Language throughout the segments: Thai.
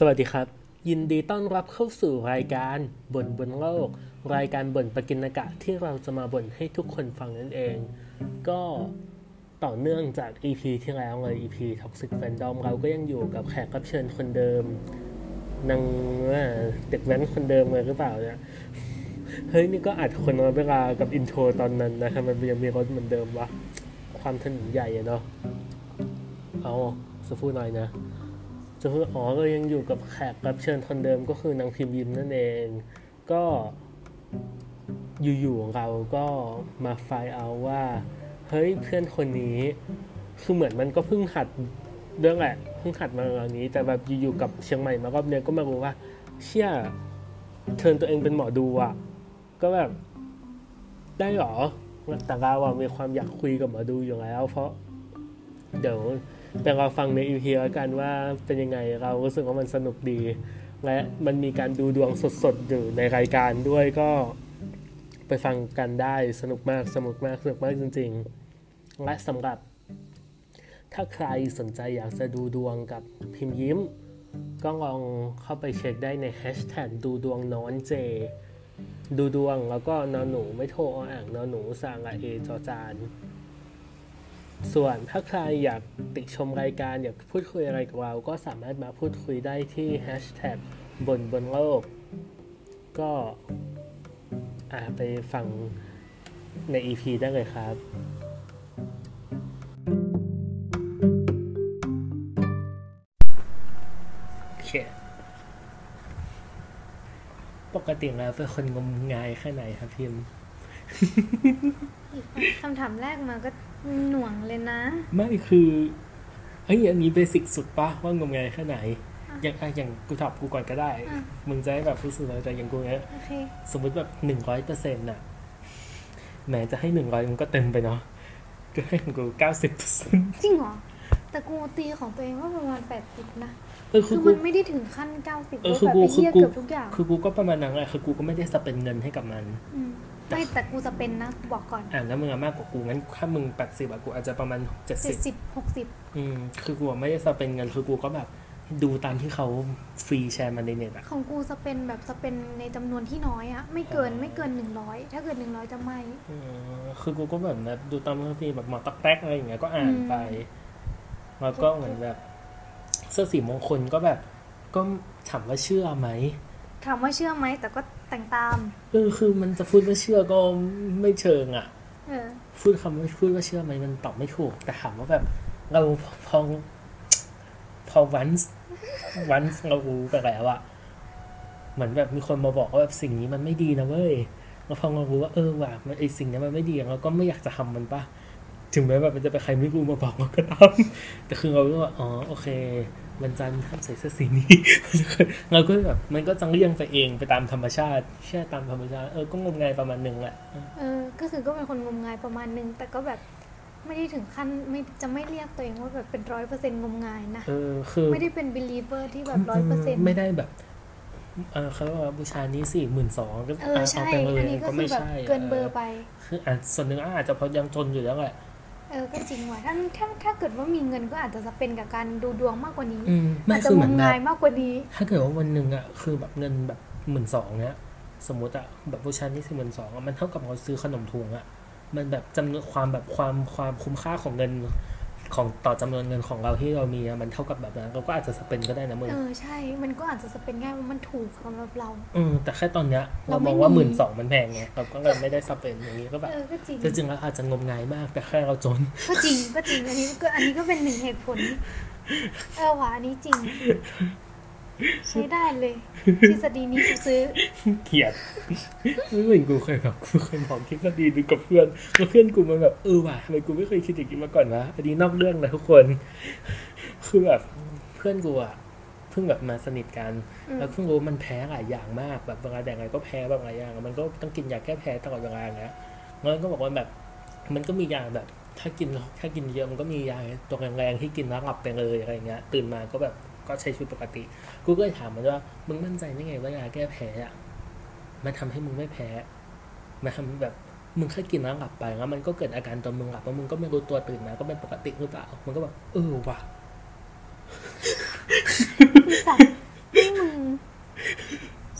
สวัสดีครับ ยินดีต้อนรับเข้าสู่รายการบ่นบนโลก รายการบ่นปกินกะที่เราจะมาบ่นให้ทุกคนฟังนั่นเอง ก็ต่อเนื่องจาก EP ที่แล้วเลย EP Toxic Fandom เราก็ยังอยู่กับแขกรับเชิญคนเดิมนางเด็กแว้นคนเดิมเลยหรือเปล่าเนี่ยเฮ้ยนี่ก็อัดคนละเวลากับอินโทรตอนนั้นนะทำไมมันยังมีรถเหมือนเดิมวะความถนนใหญ่อะเนาะเอาสักพูดหน่อยนะ จะพูดอ๋อก็ยังอยู่กับแขกรับเชิญคนเดิมก็คือนางพิมพ์ยิมนั่นเอง ก็อยู่ๆเราก็มาไฟล์เอาว่า เฮ้ยเพื่อนคนนี้คือเหมือนมันก็เพิ่งหัดเรื่องแหละเพิ่งหัดมาเรื่องนี้ แต่แบบอยู่ๆกับเชียงใหม่มารอบเนี้ยก็มารู้ว่า เชี่ยเทิร์นตัวเองเป็นหมอดูอะ ก็แบบได้หรอแต่เราอะมีความอยากคุยกับหมอดูอยู่แล้ว เพราะเดี๋ยว ไปรอฟังในอีพีแล้วกันว่าเป็นยังไงเรารู้สึกว่ามันสนุกดี และมันมีการดูดวงสดๆอยู่ในรายการด้วยก็ไปฟังกันได้สนุกมากสนุกมากสนุกมากจริง ๆ และสำหรับ ถ้าใครสนใจอยากจะดูดวงกับพิมพ์ยิ้ม ก็ลองเข้าไปเช็คได้ในแฮชแท็กดูดวงน้อนเจ ดูดวงแล้วก็นอนหนูไม่โทรอ่างนอนหนูสางเอจอจาน ส่วนถ้าใครอยากติชมรายการอยากพูดคุยอะไรกับเรา ก็สามารถมาพูดคุยได้ที่แฮชแท็กบนบนโลก ก็อ่าไปฟังใน EP ได้เลยครับโอเคปกติแล้วเป็นคนงมงายแค่ไหนครับพิมพ์คำถามแรกมาก็ หน่วงเลยนะ ไม่คือเอ้ยอันนี้เบสิกสุดปะว่างมงายแค่ไหน อย่างอะอย่างกูตอบกูก่อนก็ได้อะมึงจะให้แบบรู้สึกอะไรแต่อย่างกูเนี้ยโอเคสมมติแบบหนึ่งร้อยเปอร์เซ็นต์น่ะแหมจะให้หนึ่งร้อยมันก็เต็มไปเนาะก็ให้ของกูเก้าสิบเปอร์เซ็นต์จริงเหรอ แต่กูตีของตัวเองว่าประมาณแปดสิบนะเออคืคืออกูมันไม่ได้ถึงขั้นเก้าสิบเออว่าคือแบบกูไปคือเยี่ยกูเกือบทุกอย่าง คือกูก็ประมาณนั้นแหละคือกูก็ไม่ได้สเปนเงินให้กับมันม ไม่แต่กูจะเป็นนะบอกก่อนอ่าแล้วมึงอะมากกว่ากูงั้นถ้ามึงแปดสิบอะกูอาจจะประมาณเจ็ดเจ็สิดบสิบหกสิบอืมคือกูอะไม่ได้สเปนเงินคือกูก็แบบดูตามที่เขาฟรีแชร์มาในเน็ตอะของกูจะเป็นแบบจะเป็นในจำนวนที่น้อยอะไม่เกินไม่เกินหนึ่งร้อยถ้าเกินหนึ่งร้อยจะไม่เออคือกูก็แบบแบบดูตามที่แบบหมอตักแตกอะไรอย่างเงี้ยก็อ่านอืมไปแล้วก็เหมือนแบบเสื้อสีมงคลก็แบบ ก็ถามว่าเชื่อไหม ถามว่าเชื่อไหมแต่ก็แต่งตามเออคือมันจะพูดว่าเชื่อก็ไม่เชิงอะเออพูดคำว่าพูดว่าเชื่อไหมมันตอบไม่ถูก แต่ถามว่าแบบเราพอพอวันวันเรารู้ไปแล้วอะเหมือนแบบมีคนมาบอกว่าแบบสิ่งนี้มันไม่ดีนะเว้ยแล้วพอเรารู้ว่าเออว่ะมันไอสิ่งนี้มันไม่ดีเราก็ไม่อยากจะทำมันปะถึงแม้แบบมันจะไปนใครไม่รู้มาบอกเราก็ทำแต่คือเราก็ว่าอ๋อโอเค วันจันทร์ห้ามใส่เสื้อสีนี้ เราก็แบบมันก็จังเลี่ยงไปเองไปตามธรรมชาติแช่ตามธรรมชาติ เออก็งมงายประมาณหนึ่งแหละเออก็คือก็เป็นคนงมงายประมาณนึงแต่ก็แบบไม่ได้ถึงขั้นไม่จะไม่เรียกตัวเองว่าแบบเป็นร้อยเปอร์เซ็นต์งมงายนะเออคือไม่ได้เป็น believer ที่แบบร้อยเปอร์เซ็นต์ไม่ได้แบบเออเขาเรียกว่าบูชานี้สี่หมื่นสองก็เออเอาใช่ไปเลอัยนนี้ก็ก็คืไม่อแบบใช่เกินเบอร์ไป คืออะส่วนหนึ่งอาจจะเพราะยังจนอยู่แล้วแหละ เออก็จริงว่ะถ้าถ้าถ้าเกิดว่ามีเงินก็อาจจะจะเป็นกับการดูดวงมากกว่านี้อืมไม่อาจจะคือเหงมือนมแบงายบมากกว่านี้ ถ้าเกิดว่าวันหนึ่งอะคือแบบเงินแบบหมื่นสองเนี้ยสมมติอะแบบบูชานี้สี่หมื่นสองมันเท่ากับเราซื้อขนมถุงอะมันแบบจำนวนความแบบความความคุ้มค่าของเงิน ของต่อจำนวนเงินของเราที่เรามีอะมันเท่ากับแบบนั้นเราก็อาจจะสเปนก็ได้นะมึงเออใช่ มันก็อาจจะจะเป็นง่ายว่ามันถูกสำหรับเราอืมแต่แค่ตอนเนี้ยเราเรามไม่องว่าหมีมื่นสองมันแพงไงเราก็เลยไม่ได้สเปนอย่างนี้ก็แบบเออก็จริงจริงๆแล้วอาจจะงมงายมากแต่แค่เราจน ก็จริงก็จริงอันนี้ก็อันนี้ก็เป็นหนึ่งเหตุผลเออว่ะอันนี้จริง ใช้ได้เลยทฤษฎีนี้กูซื้อเกลียดไม่เหมือนกูเคยแบบกูเคยบอกทฤษฎีนึงกับเพื่อนแล้วเพื่อนกูมันแบบเออว่ะทำไมกูไม่เคยคิดอย่างนี้มาก่อนวะอันนี้นอกเรื่องนะทุกคนคือแบบเพื่อนกูอะเพิ่งแบบมาสนิทกันอืมแล้วเพิ่งรู้ว่ามันแพ้หลายอย่างมากแบบเวลาแดงอะไรก็แพ้แบบหลายอย่าง มันก็ต้องกินยาแก้แพ้ตลอดเวลาอย่างเงี้ยแล้วก็บอกว่าแบบ มันก็มียาแบบ ถ้ากินถ้ากินเยอะมันก็มียาตัวแรงๆที่กินแล้วหลับไปเลยอะไรเงี้ยตื่นมาก็แบบ ก็ใช้ชีวิตปกติ กูก็เลยถามมันว่า มึงมั่นใจได้ไงว่ายาแก้แพ้อะมันทำให้มึงไม่แพ้ มันทำให้แบบมึงแค่กินแล้วหลับไปแล้วมันก็เกิดอาการตอนมึงหลับแล้วมึงก็ไม่รู้ตัวตื่นมาก็เป็นปกติหรือเปล่า มันก็แบบเออว่ะสัตว์มึง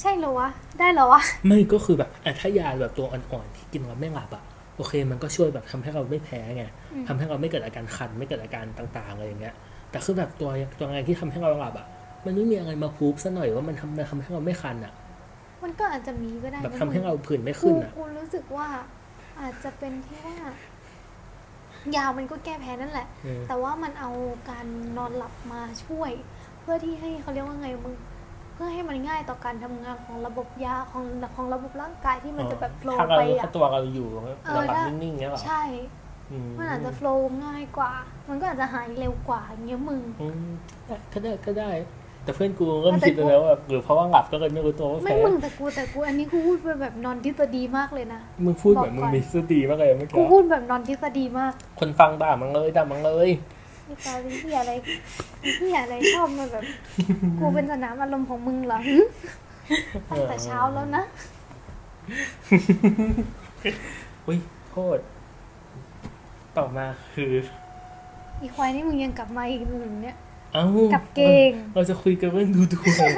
ใช่เหรอวะ ได้เหรอวะ ไม่ก็คือแบบอะถ้ายาแบบตัวอ่อนๆที่กินแล้วไม่หลับอะโอเค มันก็ช่วยแบบทำให้เราไม่แพ้ไงอืมทำให้เราไม่เกิดอาการคันไม่เกิดอาการต่างๆอะไรอย่างเงี้ย แต่คือแบบตัวตัวอะไรที่ทำให้เราหลับอะมันไม่มีอะไรมาพูฟซะหน่อยว่ามันทำมันทำให้เราไม่คันอะมันก็อาจจะมีก็ได้แบบนะทำให้มึงเราผื่นไม่กูขึ้นอะกูรู้สึกว่า อาจจะเป็นที่ว่ายามันก็แก้แพ้นั่นแหละเออแต่ว่ามันเอาการนอนหลับมาช่วย เพื่อที่ให้เขาเรียกว่าไงมึงเพื่อให้มันง่ายต่อการทำงานของระบบยาของของระบบร่างกายที่มันจะแบบโฟล์ถ้าเราไปถ้าอะตัวเราอยู่เอเราอหลับถ้านิ่งๆเงี้ยเหรอใช่อื มมันอาจจะโฟล์ง่ายกว่า มันก็อาจจะหายเร็วกว่าอย่างเงี้ยมึงอืมก็ได้ก็ได้ แต่เพื่อนกูเริ่มแต่คิดไปกูแล้วว่าหรือเพราะว่าหลับก็เลยไม่รู้ตัวว่าไม่แพ้มึงแต่กูแต่กูอันนี้กูพูดไปแบบนอนทฤษฎีมากเลยนะมึงพูดแบบบอกมึก่งอนมีสติมากเลยเมื่อกูกี้พูดแบบนอนทฤษฎีมาก คนฟังด่ามันเลยด่ามันเลยนี่ตาเป็นที่อะไรที่อะไรชอบมาแบบ กูเป็นสนามอารมณ์ของมึงเหรอหึตั้งแต่เช้าแล้วนะอุ้ยโทษ ต่อมาคือ อีควายนี่มึงยังกลับมาอีกหนึ่งเนี่ยเอ้ากลับเก่ง เราจะคุยกันเรื่องดูดวง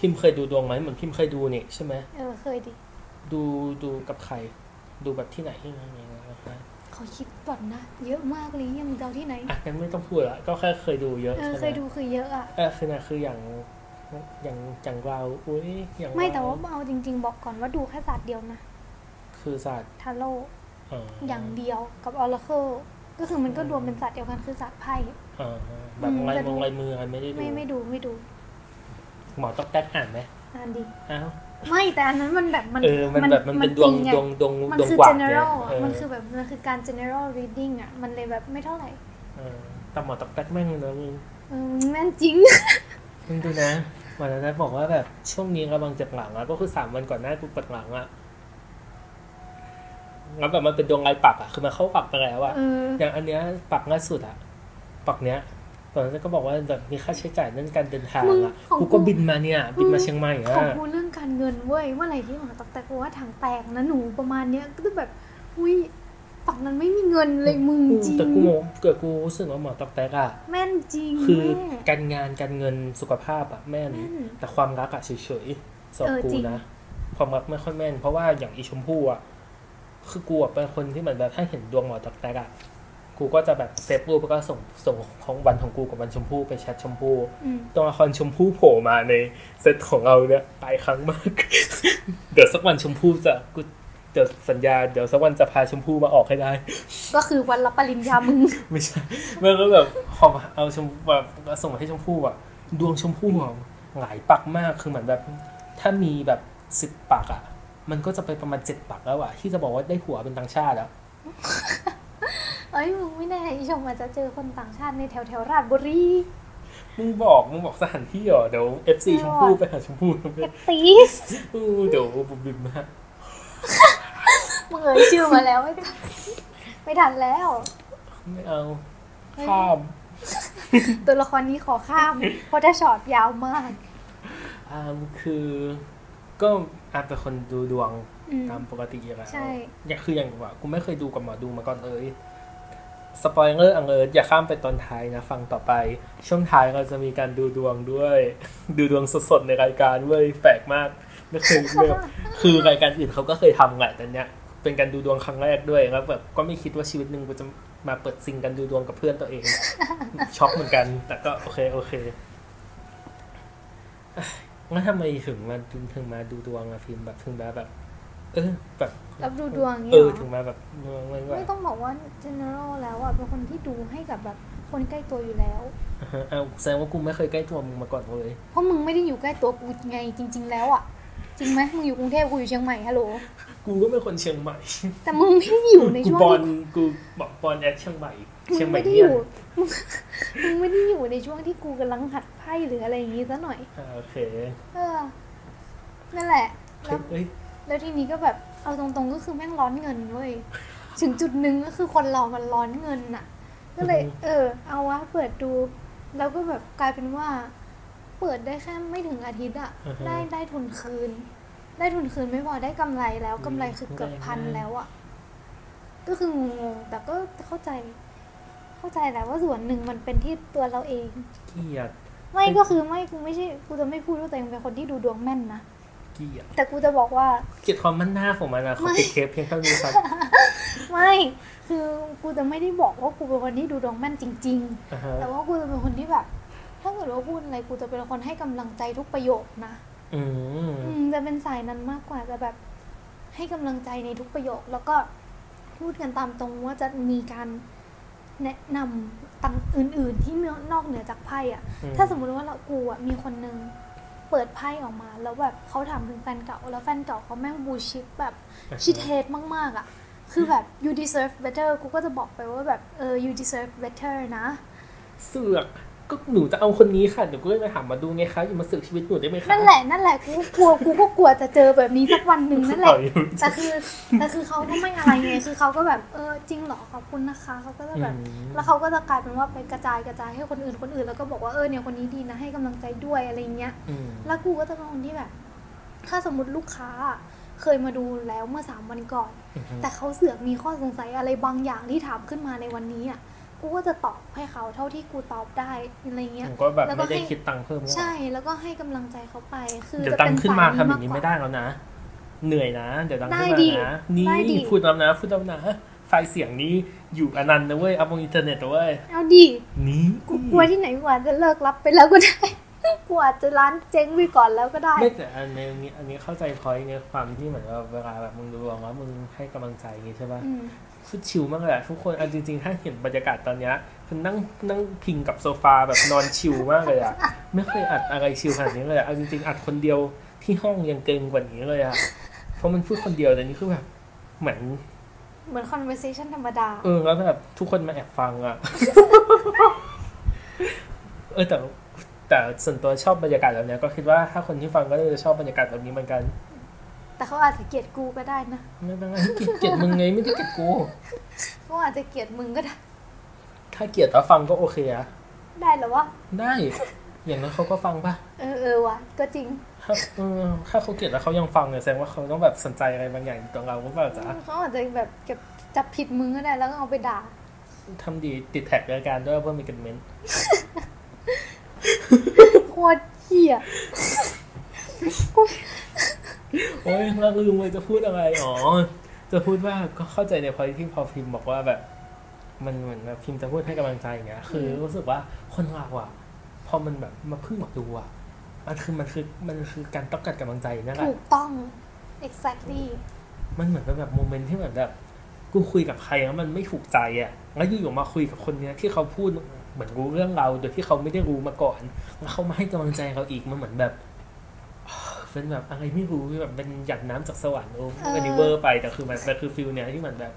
พิมพ์เคยดูดวงไหมเหมือนพิมพ์เคยดูนี่ใช่ไหมเออเคยดิดูดูกับใคร ดูแบบที่ไหนที่ไหนยังไงนะคะเขาคิดก่อนนะ เยอะมากเลยยังมึงจะเอาที่ไหนอะงั้นไม่ต้องพูดละก็แค่เคยดูเยอะเออใช่ไหมเคยดูคือเยอะอะเออคือนะคืออย่างอย่างอย่างเราอุ้ยอย่างไม่เรแต่ว่าเอาจริง ๆ บอกก่อนว่าดูแค่ศาสตร์เดียวนะคือศาสตร์ทาโร่เอ่ออย่างเดียวกับออร์เคิลก็คือมันก็รวมเป็นศาสตร์เดียวกันคือศาสตร์ไพ่เอ่อแบบอืมลายจะมดูงลายมืออะไรไม่ได้ดูไม่ไม่ดูไม่ดู หมอต้องแตกอ่านไหมอ่านดีอ้าวไม่แต่อันนั้นมันแบบมันเออมันแบบมันเป็นดวงจริไดวงดวงมันดวงคือกว่า general เออมันคือแบบมันคือการ general reading อะมันเลยแบบไม่เท่าไหร่เออแต่หมอตอกแตกแม่งเลยนะมึงเออมึงแม่นจริงมึงดูนะหมอนะบอกว่าแบบช่วงนี้กำลังเจ็บหลังอะก็คือสามวันก่อนหน้ากูปวดหลังอะ แล้วแบบมันเป็นดวงลายปักอะคือมันเข้าปักไปแล้วอะเอออย่างอันเนี้ยปักล่าสุดอะปักเนี้ยตอนนั้นก็บอกว่าแบบมีค่าใช้จ่ายเรื่องการเดินทางมึงอะของกูกูก็บินมาเนี่ย บินมาเชียงใหม่ของอะกูเรื่องการเงินเว้ยเมื่อไหร่ที่หมอตอกแต่กูว่าถังแตกนะหนูประมาณเนี้ยก็จะแบบอุ้ยฝั่งนั้นไม่มีเงินเลยมึงจริงแต่กูโมเกิดกูรู้สึกว่าหมอตอกแตกอะแม่นจริงคือแม่การงานการเงินสุขภาพอะแม่นแม่นแต่ความรักอะเฉยๆสำหรับเออกูจริงนะความรักไม่ค่อยแม่น เพราะว่าอย่างอีชมพู่อะ คือกูอะเป็นคนที่เหมือนแบบถ้าเห็นดวงหมอตักแตกอะกูก็จะแบบเซฟรูปแล้วก็ส่งส่งของวันของกูกับวันชมพู่ไปแชทชมพู่อืมตัวละครชมพู่โผล่มาในเซตของเราเนี่ยหลายครั้งมาก เดี๋ยวสักวันชมพู่จะกูเดี๋ยวสัญญาเดี๋ยวสักวันจะพาชมพู่มาออกให้ได้ ก็คือวันรับปริญญามึง ไม่ใช่เมื่อก็แบบพอเอาชมแบบส่งมาให้ชมพู่อะดวงชมพู่อะหลายปักมากคือเหมือนแบบ ถ้ามีแบบสิบปักอะ มันก็จะไปประมาณเจ็ดปักแล้วอะที่จะบอกว่าได้หัวเป็นต่างชาติอะเอ้ยมึงไม่แน่อีชมอาจจะเจอคนต่างชาติในแถวแถวๆราชบุรีมึงบอกมึงบอกสถานที่เหรอเดี๋ยวเอฟซีชมพู่ไปหาชมพู่เอตตีสอู้เดี๋ยวบุบบิมมามึงเอ่ยชื่อมาแล้วไม่ทันไม่ทันแล้ว ไม่เอา ข้าม ตัวละครนี้ขอข้าม เพราะถ้าช็อตยาวมากอ่าคือ ก็ อาเป็นคนดูดวงอืมตามปกติอยู่แล้วใช่อย่างคืออย่างว่ากูไม่เคยดูกับหมอดูมาก่อนเลย spoiler alert อย่าข้ามไปตอนท้ายนะ ฟังต่อไป ช่วงท้ายเราจะมีการดูดวงด้วย ดูดวงสดๆในรายการเว้ยแปลกมากไม่เคยไม่คือรายการอื่นเขาก็เคยทำแหละแต่เนี้ยเป็นการดูดวงครั้งแรกด้วยแล้วแบบก็ไม่คิดว่าชีวิตหนึ่งกูจะมาเปิดซิงกันดูดวงกับเพื่อนตัวเอง ช็อกเหมือนกัน แต่ก็โอเคโอเค เอ้ยงั้นทำไมถึงมาถึงมาดูดวงอะฟิล์มแบบถึงมาแบบ เออแบบรับดูดวงอย่างเอนี้อเหรถึงอมาแบบดวงไม่ว่าไม่ต้องบอกว่า general แล้วอะเป็นคนที่ดูให้กับแบบคนใกล้ตัวอยู่แล้วอ่าฮะเอาแสดงว่ากูไม่เคยใกล้ตัวมึงมาก่อนเลย เพราะมึงไม่ได้อยู่ใกล้ตัวกูไงจริง ๆ แล้วอะจริงไหมมึงอยู่กรุงเทพกูอยู่เชียงใหม่ฮัลโหลกูก็เป็นคนเชียงใหม่ แต่มึงไม่ได้อยู่ในกูช่วงบอลที่กูบอกบอลแอคเชียงใหม่มึ เชียงงใหม่ไม่ได้เนี่อยยู่มึงมึงไม่ได้อยู่ในช่วงที่กูกำลังหัดไพ่หรืออะไรอย่างงี้ซะหน่อยอ่าโอเคเออนั่นแหละเฮ้แล้ยวเอ้ยแล้วทีนี้ก็แบบเอาตรงๆก็คือแม่งร้อนเงินเว้ยถึงจุดหนึ่งก็คือคนเรามันร้อนเงินน่ะก็เลย เออ เอาวะเปิดดู แล้วก็แบบกลายเป็นว่า เปิดได้แค่ไม่ถึงอาทิตย์อะได้ได้ทุนคืน ได้ทุนคืนไม่พอได้กำไรแล้วกำไรคือเกือบพันแล้วอะก็คืองงๆแต่ก็เข้าใจ เข้าใจแหละว่าส่วนหนึ่งมันเป็นที่ตัวเราเอง เกลียด ไม่ก็คือไม่กูไม่ใช่กูจะไม่พูดว่าตัวเองเป็นคนที่ดูดวงแม่นนะเกลียด แต่กูจะบอกว่า เกลียดความมั่นหน้าของมันนะขอปิดเทปเพียงเท่านี้ครับ ไม่คือกูจะไม่ได้บอกว่ากูเป็นคนที่ดูดวงแม่นจริง อ่าฮะ ๆ แต่ว่ากูจะเป็นคนที่แบบ ถ้าเกิดว่าพูดอะไรกูจะเป็นคนให้กำลังใจทุกประโยคนะอืม อืมจะเป็นสายนั้นมากกว่าจะแบบให้กำลังใจในทุกประโยค แล้วก็พูดกันตามตรงว่าจะมีการ แนะนำต่างอื่น ๆ ที่นอกเหนือจากไพ่อะอืมถ้าสมมุติว่าเรากูอะมีคนนึงเปิดไพ่ออกมา แล้วแบบเขาถามถึงแฟนเก่า แล้วแฟนเก่าเขาแม่งบูชิปแบบชิเทสมาก ๆอะคือแบบ you deserve better กูก็จะบอกไปว่าแบบเออ you deserve better นะ เสือก ก็หนูจะเอาคนนี้ค่ะเดี๋ยวก็เลยมาถามมาดูไงคะอย่ามาเสือกชีวิตหนูได้ไหมคะนั่นแหละนั่นแหละกูก็กลัวกูก็กลัวจะเจอแบบนี้สักวันหนึ่งนั่นแหละต่อยอยู่แต่คือแต่คือเขาก็ไม่อะไรไงคือเขาก็แบบเออจริงเหรอขอบคุณนะคะเขาก็จะแบบอืมแล้วเขาก็จะกลายเป็นว่าไปกระจายกระจายให้คนอื่นคนอื่นแล้วก็บอกว่าเออเนี่ยคนนี้ดีนะให้กำลังใจด้วยอะไรเงี้ยอืมแล้วกูก็จะเป็นคนที่แบบ ถ้าสมมติลูกค้าเคยมาดูแล้วเมื่อสามวันก่อนอือฮึแต่เขาเสือกมีข้อสงสัยอะไรบางอย่างที่ถามขึ้นมาในวันนี้อะ กูก็จะตอบให้เขาเท่าที่กูตอบได้อะไรเงี้ยผมก็แบบแล้วก็ไม่ได้ให้คิดตังค์เพิ่มหรอกใช่ แล้วก็ให้กำลังใจเขาไป คือเดี๋ยวจะตังเป็นค์ขึ้นมาสยทำอย่างนี้กกว่ไม่ได้แล้วนะ เหนื่อยนะ เดี๋ยวตังค์ขึ้นได้มาดินะนี่ได้ดิพูดแล้วนะพูดแล้วนะไฟล์เสียงนี้อยู่อนันต์นะเว้ย อัพบนอินเทอร์เน็ตนะเว้ย เอาดีนี่กูกลัวที่ไหนกว่าจะเลิกรับไปแล้วก็ได้กูอาจจะร้านเจ๊งไปก่อนแล้วก็ได้ไม่แต่อันนี้อันนี้เข้าใจพอยในความที่เหมือนว่าเวลาแบบมึงดูดวงแล้วมึงให้กำลังใจอย่างงี้ใช่ป่ะ อืมสุดชิลมากเลยอะทุกคนเอาจริงๆ ถ้าเห็นบรรยากาศตอนเนี้ยคือนั่งนั่งพิงกับโซฟาแบบนอนชิลมากเลยอะไม่เคยอัดอะไรชิลขนาดนี้เลยอะเอาจริงๆ อัดคนเดียวที่ห้องยังเกินกว่านี้เลยอะเพราะมันพูดคนเดียวแต่นี่คือแบบเหมือนเหมือน conversation ธรรมดา เออแล้วแบบทุกคนมาแอบฟังอะเออแต่แต่ส่วนตัวชอบบรรยากาศแบบเนี้ยก็คิดว่าถ้าคนที่ฟังก็น่าจะชอบบรรยากาศแบบนี้เหมือนกัน แต่เขาอาจจะเกลียดกูก็ได้นะไม่เป็นไรเกลียดเกลียดมึงไงไม่ได้เกลียดกูเขาอาจจะเกลียดมึงก็ได้ ถ้าเกลียดแล้วฟังก็โอเคอะได้เหรอวะได้อย่างนั้นเขาก็ฟังปะเออเออวะก็จริงถ้าเออถ้าเขาเกลียดแล้วเขายังฟังเนี่ยแสดงว่าเขาต้องแบบสนใจอะไรบางอย่างในตัวเราหรือเปล่าจ๊ะเขาอาจจะแบบเก็บจับผิดมึงก็ได้แล้วก็เอาไปด่าทำดีติดแท็กรายการด้วยเพื่อมีกันเมนต์โคตรเหี้ย โอ้ยเราลืมเลยจะพูดอะไรอ๋อจะพูดว่าก็เข้าใจในพอที่พอพิมพ์บอกว่าแบบ มันเหมือนแบบพิมพ์จะพูดให้กำลังใจอย่างเงี้ย คือรู้สึกว่าคนเราอะพอมันแบบมาพึ่งหมอดูอะมันคือมันคือมันคือการต้องการกำลังใจนั่นแหละถูกต้อง exactly มันเหมือนเป็นแบบโมเมนต์ที่เหมือนแบบกูคุยกับใครแล้วมันไม่ถูกใจอะแล้วอยู่ๆมาคุยกับคนเนี้ยที่เขาพูดเหมือนรู้เรื่องเราโดยที่เขาไม่ได้รู้มาก่อน แล้วเขามาให้กำลังใจเราอีกมันเหมือนแบบ เป็นแบบอะไรไม่รู้แบบเป็นหยาดน้ำจากสวรรค์โอ้เอออันนี้เวอร์ไปแต่คือมันมันคือ feel เนี้ยที่เหมือนแบบ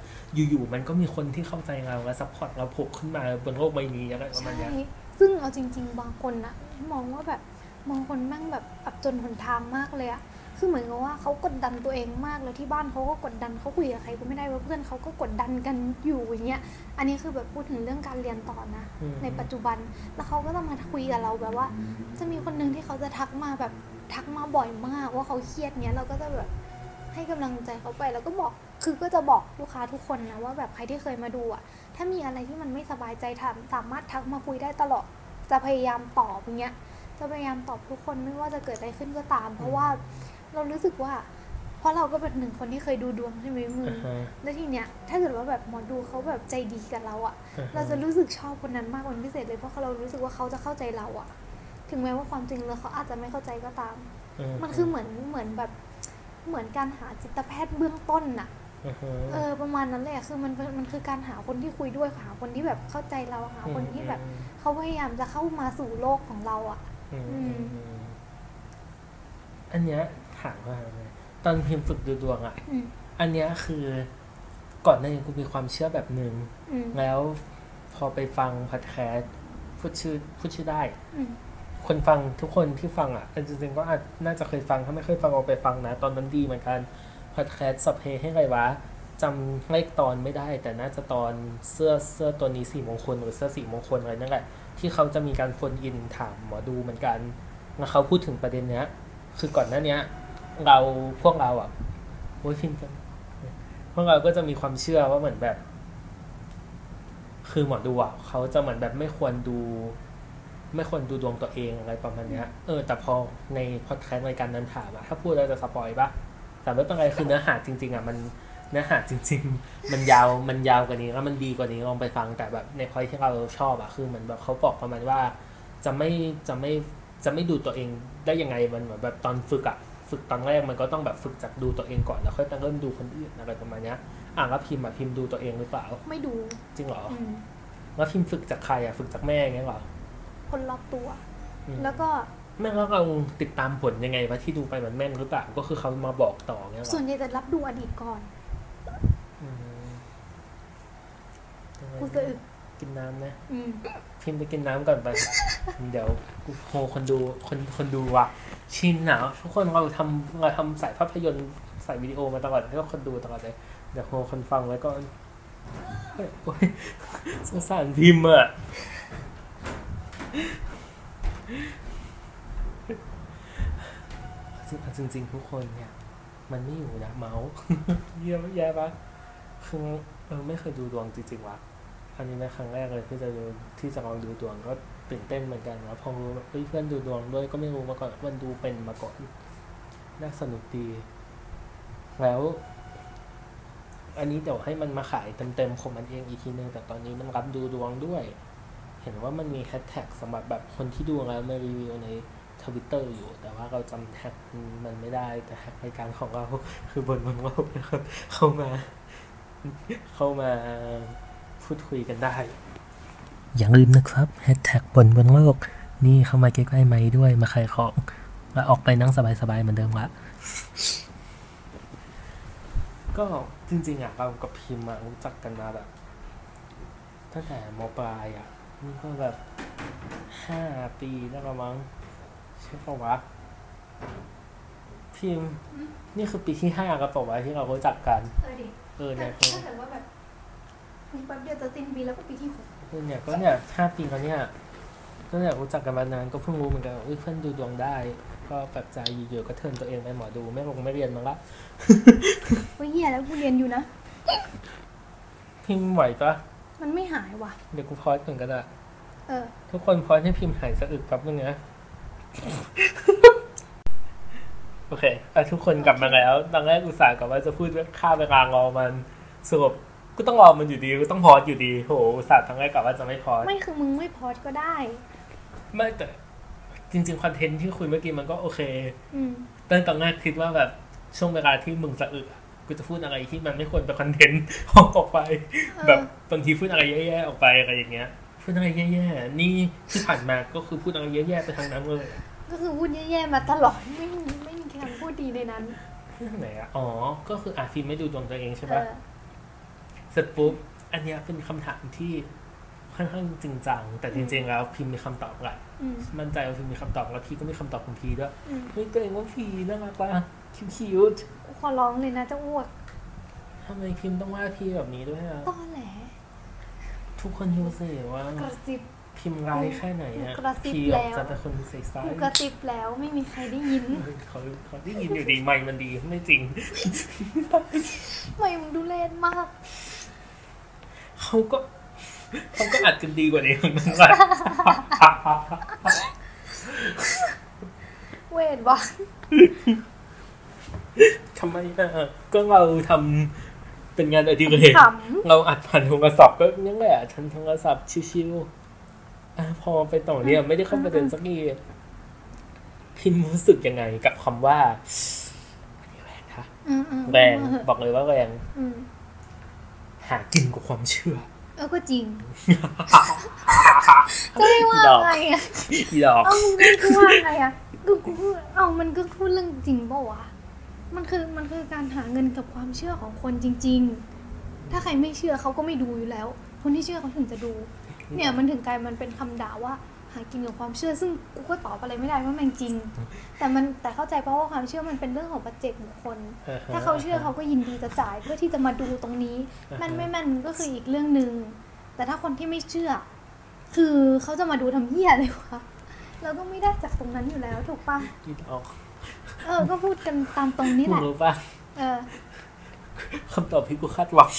อยู่ๆมันก็มีคนที่เข้าใจเราและ support เราโผล่ขึ้นมาบนโลกใบนี้อะไรประมาณใช่เนี้ยซึ่งเอาจริง ๆ บางคนนะมองว่าแบบบางคนแม่งแบบอับจนหนทางมากเลยอะคือเหมือนกับว่าเขากดดันตัวเองมากแล้วที่บ้านเขาก็กดดันเขาคุยกับใครก็ไม่ได้ว่าเพื่อนเขาก็กดดันกันอยู่อย่างเงี้ย อันนี้คือแบบพูดถึงเรื่องการเรียนต่อนะอืมในปัจจุบันแล้วเขาก็จะมาคุยกับเราแบบว่า จะมีคนหนึ่งที่เขาจะทักมาแบบ ทักมาบ่อยมากว่าเขาเครียดเนี้ยเราก็จะแบบให้กำลังใจเขาไปแล้วก็บอกคือก็จะบอกลูกค้าทุกคนนะว่าแบบใครที่เคยมาดูอะถ้ามีอะไรที่มันไม่สบายใจทำสามารถทักมาคุยได้ตลอดจะพยายามตอบอย่างเงี้ยจะพยายามตอบทุกคนไม่ว่าจะเกิดอะไรขึ้นก็ตาม เพราะว่าเรารู้สึกว่า เพราะเราก็เป็นหนึ่งคนที่เคยดูดวงใช่ไหมมึงอ่าฮะแล้วทีเนี้ยถ้าเกิดว่าแบบหมอดูเขาแบบใจดีกับเราอะอ่าฮะเราจะรู้สึกชอบคนนั้นมากเป็นพิเศษเลยเพราะเรารู้สึกว่าเขาจะเข้าใจเราอะ ถึงแม้ว่าความจริงแล้วเขาอาจจะไม่เข้าใจก็ตาม มันคือเหมือนเหมือนแบบเหมือนการหาจิตแพทย์เบื้องต้นน่ะอ่าฮะเออประมาณนั้นเลยอะคือมันมันคือการหาคนที่คุยด้วยหาคนที่แบบเข้าใจเราหาคนที่แบบเขาพยายามจะเข้ามาสู่โลกของเราอะอืมอืมอืมอันเนี้ยถามว่าอะไรตอนพิมพ์ฝึกดูดวงอะอืมอันเนี้ยคือก่อนหน้านี้กูมีความเชื่อแบบหนึ่งอืมแล้วพอไปฟังพอดแคสต์พูดชื่อพูดชื่อได้อืม คนฟังทุกคนที่ฟังอะจริงๆก็อาจน่าจะเคยฟัง ถ้าไม่เคยฟังเอาไปฟังนะ ตอนนั้นดีเหมือนกันพอดแคสต์สเพให้ไรวะจำเลขตอนไม่ได้ แต่น่าจะตอนเสื้อเสื้อตัวนี้สี่มงคลหรือเสื้อสี่มงคลอะไรนั่นแหละที่เขาจะมีการโฟนอินถามหมอดูเหมือนกันแล้วเขาพูดถึงประเด็นเนี้ย คือก่อนหน้าเนี้ยเราพวกเราอะโอ้ยพิมพ์กันพวกเราก็จะมีความเชื่อว่าเหมือนแบบ คือหมอดูอะเขาจะเหมือนแบบไม่ควรดู ไม่ควรดูดวงตัวเองอะไรประมาณเนี้ยเออแต่พอในพอดแคสต์รายการนั้นถามอะถ้าพูดแล้วจะสปอยปะแต่ไม่เป็นไรคือเนื้อหาจริง ๆอะมันเนื้อหาจริง ๆ มันยาวมันยาวกว่านี้แล้วมันดีกว่านี้ลองไปฟังแต่แบบในพอยที่เราชอบอะคือเหมือนแบบเขาบอกประมาณว่า จะไม่จะไม่จะไม่ดูตัวเองได้ยังไงมันเหมือนแบบตอนฝึกอะฝึกตอนแรกมันก็ต้องแบบฝึกจากดูตัวเองก่อนแล้วค่อยไปเริ่มดูคนอื่นอะไรประมาณเนี้ยอะแล้วพิมพ์อะพิมพ์ดูตัวเองหรือเปล่า ไม่ดูจริงเหรออืมแล้วพิมพ์ฝึกจากใครอะฝึกจากแม่อย่างเงี้ยเหรอ คนรอบตัวอืมแล้วก็แม่แล้วเราติดตามผลยังไงวะที่ดูไปมันแม่นหรือเปล่าก็คือเขามาบอกต่อเงี้ยเหรส่วอนใหญ่จะรับดูอดีตก่อนอืมกูสะอึกกินน้ำนะอืมพิมพ์ไปกินน้ำก่อนไป เดี๋ยวกูโหคนดูคนคนดูว่ะ ชินหนาวทุกคนเราทำเราทำสายภาพยนตร์สายวิดีโอมาตลอดให้คนดูตลอดเลยเดี๋ยวโหคนฟังไว้ก่อนเฮ้ยโอ้ยสงสารพิมพ์อะ จริงจริง ๆ ทุกคนเนี่ย มันไม่อยู่นะเมาส์เยี่ยมแย่ปะคือเออไม่เคยดูดวงจริงๆวะอันนี้เป็นครั้งแรกเลยที่จะดูที่จะลองดูดวงก็ตื่นเต้นเหมือนกันแล้วพอรู้ว่าเพื่อนดูดวงด้วยก็ไม่รู้มาก่อนว่ามันดูเป็นมาก่อนน่าสนุกดี แล้ว อันนี้เดี๋ยวให้มันมาขายเต็มๆของมันเองอีกทีนึงแต่ตอนนี้มันรับดูดวงด้วย เห็นว่ามันมีแฮชแท็กสำหรับแบบคนที่ดูแล้วมารีวิวในทวิตเตอร์อยู่ แต่ว่าเราจำแท็กมันไม่ได้ แต่แท็กรายการของเราคือบ่นบนโลกนะครับ เข้ามา เข้ามาพูดคุยกันได้ อย่าลืมนะครับแฮชแท็กบ่นบนโลก นี่เข้ามาใกล้ๆไมค์ด้วยมาขายของแล้วออกไปนั่งสบายๆเหมือนเดิมละก็จริงๆอะเรากับพิมพ์รู้จักกันมาแบบตั้งแต่มปลายอะ นี่ก็แบบห้าปีแล้วละมั้งใช่ปะวะพิมพ์นี่คือปีที่ห้าแล้วปะวะที่เรารู้จักกัน เออดิเออแต่เนี่ยถ้าเกิดว่าแบบมีแป๊บเดียวจะสิ้นปีแล้วก็ปีที่หกเออเนี่ยก็เนี่ยห้าปีแล้วเนี่ย ก็เนี่ยรู้จักกันมานานก็เพิ่งรู้เหมือนกันว่าเอ้ยเพื่อนดูดวงได้ ก็แบบใจอยู่ๆก็เทิร์นตัวเองไปหมอดูไม่ลงไม่เรียนมาละ เฮ้ยเฮียแล้วกูเรียนอยู่นะ พิมพ์ไหวปะ มันไม่หายว่ะ เดี๋ยวกูพอสก่อนก็ได้ เออ ทุกคนพอสให้พิมพ์หายสะอึกแป๊บนึงนะ โอเคอะทุกคนกลับมาแล้ว ตอนแรกอุตส่าห์กับว่าจะพูดเรื่องค่าเวลารอมันสรุปก็ต้องรอมันอยู่ดีก็ต้องพอสอยู่ดีโหอุตส่าห์ตอนแรกกับว่าจะไม่พอสไม่คือมึงไม่พอดก็ได้ ไม่แต่จริงๆคอนเทนต์ที่คุยเมื่อกี้มันก็โอเคอืม ตั้งตอนแรกคิดว่าแบบช่วงเวลาที่มึงสะอึกอะ กูจะพูดอะไรที่มันไม่ควรเป็นคอนเทนต์ออกไปเออแบบบางทีพูดอะไรแย่ๆออกไปอะไรอย่างเงี้ยพูดอะไรแย่ๆนี่ที่ผ่านมาก็คือพูดอะไรแย่ๆไปทางนั้นเลยก็คือพูดแย่ๆมาตลอดไม่มีไม่มีคำพูดดีในนั้นพูดทางไหนอะอ๋อ ก็คืออาฟิล์มไม่ดูดวงตัวเองใช่เอปะอเสร็จปุ๊บอันเนี้ยเป็นคำถามที่ค่อนข้างจริงจังแต่จริง ๆ แล้วพิมพ์มีคำตอบแหละอืมมั่นใจว่าพิมพ์มีคำตอบแล้วพี่ก็มีคำตอบของพีด้วยอืมเฮ้ยตัวเองว่าพีน่ารักว่ะ คิวๆกูขอร้องเลยนะจะอ้วกทำไมพิมพ์ต้องว่าพี่แบบนี้ด้วยอะตอแหลทุกคนดูสิว่ากระซิบ พิมพ์ร้ายแค่ไหนอะกระซิบพี่ออกแล้วจะเป็นคนใส่ซ้ายกูกระซิบแล้วไม่มีใครได้ยินเขาเขาได้ยินอยู่ดีไม่มันดีไม่จริง ทำไมมึงดูเล่นมาก เขาก็เขาก็อัดกันดีกว่านี้นั่นแหละเวทวะ ทำไมอะก็เราทำเป็นงานอดิเรกขเราอัดผ่านโทรศัพท์ก็ยังไงอะฉันโทรศัพท์ชิวๆอะพอไปต่อเนี่ยไม่ได้เข้าประเด็นสักทีพิมพ์รู้สึกยังไงกับคำว่าอันนี้แรงค่ะำอืมอืมแรงบอกเลยว่าแรงอืมหากินกับความเชื่อเออก็จริงจะไม่ว่าไงอะอีดอกเอามึงไม่กูว่าไงอะกูกูพูดเอามันก็พูดเรื่องจริงเปล่าวะ มันคือมันคือการหาเงินกับความเชื่อของคนจริง ๆ ถ้าใครไม่เชื่อเขาก็ไม่ดูอยู่แล้ว คนที่เชื่อเขาถึงจะดู เนี่ยมันถึงกลายมันเป็นคำด่าว่าหากินกับความเชื่อ ซึ่งกูก็ตอบอะไรไม่ได้ว่ามันจริง แต่มันแต่เข้าใจเพราะว่าความเชื่อมันเป็นเรื่องของปัจเจกบุคคล ถ้าเขาเชื่อเขาก็ยินดีจะจ่ายเพื่อที่จะมาดูตรงนี้มันไม่แม่นก็คืออีกเรื่องหนึ่งแต่ถ้าคนที่ไม่เชื่อ คือเขาจะมาดูทำเหี้ยอะไรวะเราก็ไม่ได้จากตรงนั้นอยู่แล้วถูกปะอีดอก เออ ก็พูดกันตามตรงนี้แหมึละงรู้ป่ะเออคำตอบที่กูคาดหวัง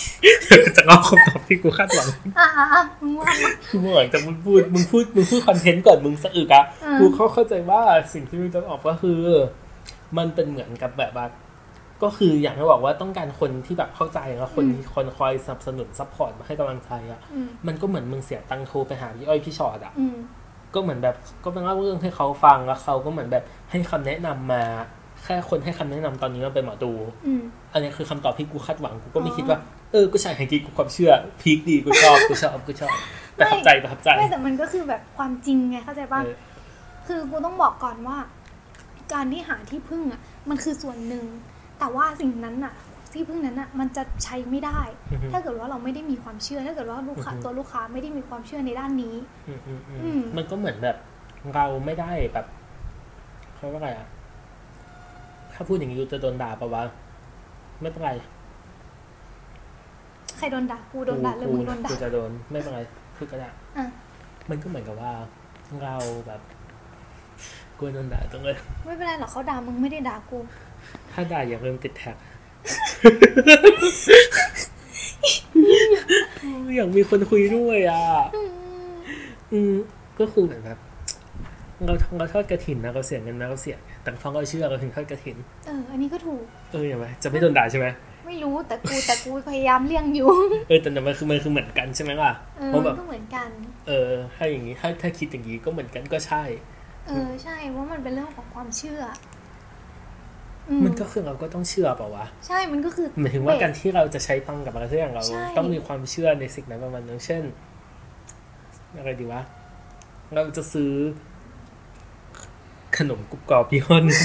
จะเอาคำตอบที่กูคาดหวังอะอะอะมึงว่ามาคือมึงหลังจากมึงพูดมึงพูดมึงพูดคอนเทนต์ก่อนมึงสะอึกอะอืมกูเข้าเข้าใจว่าสิ่งที่มึงจะออกก็คือ มันเป็นเหมือนกับแบบว่าก็คืออย่างที่บอกว่าต้องการคนที่แบบเข้าใจแล้วคนที่คนคอยสนับสนุนซัพพอร์ตมาให้กำลังใจอะอืมมันก็เหมือนมึงเสียตังค์โทรไปหาพี่อ้อยพี่ชอดอะอืม ก็เหมือนแบบก็เป็นเล่าเรื่องให้เขาฟังแล้วเขาก็เหมือนแบบให้คำแนะนำมา แค่คนให้คำแนะนำตอนนี้มันเป็นหมอดูอืมอันนี้คือคำตอบที่กูคาดหวังกูก็ไม่อ๋อคิดว่าเออกูใช่ให้กีกูความเชื่อพีคดีกูชอบกูชอบกูชอบประทับใจประทับใจไม่แต่มันก็คือแบบความจริงไงเข้าใจป่ะเออคือกูต้องบอกก่อนว่า การที่หาที่พึ่งอะ มันคือส่วนหนึ่งแต่ว่าสิ่งนั้นอะ ที่พึ่งนั้นอะมันจะใช้ไม่ได้อือฮึถ้าเกิดว่าเราไม่ได้มีความเชื่อ ถ้าเกิดว่าลูกค้าอือฮึตัวลูกค้าไม่ได้มีความเชื่อในด้านนี้อืมอืมอืมอืมมันก็เหมือนแบบเราไม่ได้แบบเขาเรียกว่าไงอะถ้าพูดอย่างนี้กูจะโดนด่าปะวะไม่เป็นไรใครโดนด่ากูโดนด่าหรือมึงโดนด่ากูจะโดนไม่เป็นไรพูดก็ได้อะมันก็เหมือนกับว่า เราแบบกูโดนด่าจังเลย ไม่เป็นไรหรอกเขาด่ามึงไม่ได้ด่ากู ถ้าด่าอย่าลืมติดแท็ก อยากมีคนคุยด้วยอะ อืมก็คือเหมือนแบบเราเราทอดกระถินนะเราเสียเงินนะเราเสียแต่ฟังเราเชื่อเราถึงทอดกระถิน เออ อันนี้ก็ถูก เอออย่างไรจะไม่โดนด่าใช่ไหมไม่รู้แต่กูแต่กูพยายามเลี่ยงอยู่ เออแต่แต่มันคือมันคือเหมือนกันใช่ไหมล่ะเออเพราะมัแบนบก็เหมือนกัน เออ ถ้าอย่างนี้ถ้าถ้าคิดอย่างนี้ก็เหมือนกันก็ใช่ เออใช่ว่ามันเป็นเรื่องของความเชื่ออื มันก็คือเราก็ต้องเชื่อเปล่าวะ ใช่ มันก็คือหมายถึงว่าการที่เราจะใช้ตังค์กับอะไรสักอย่างเราใช่ต้องมีความเชื่อในสิ่งนั้นประมาณนึงเช่น อะไรดีวะ เราจะซื้อ ขนมกรุบกรอบยี่ห้อหนึง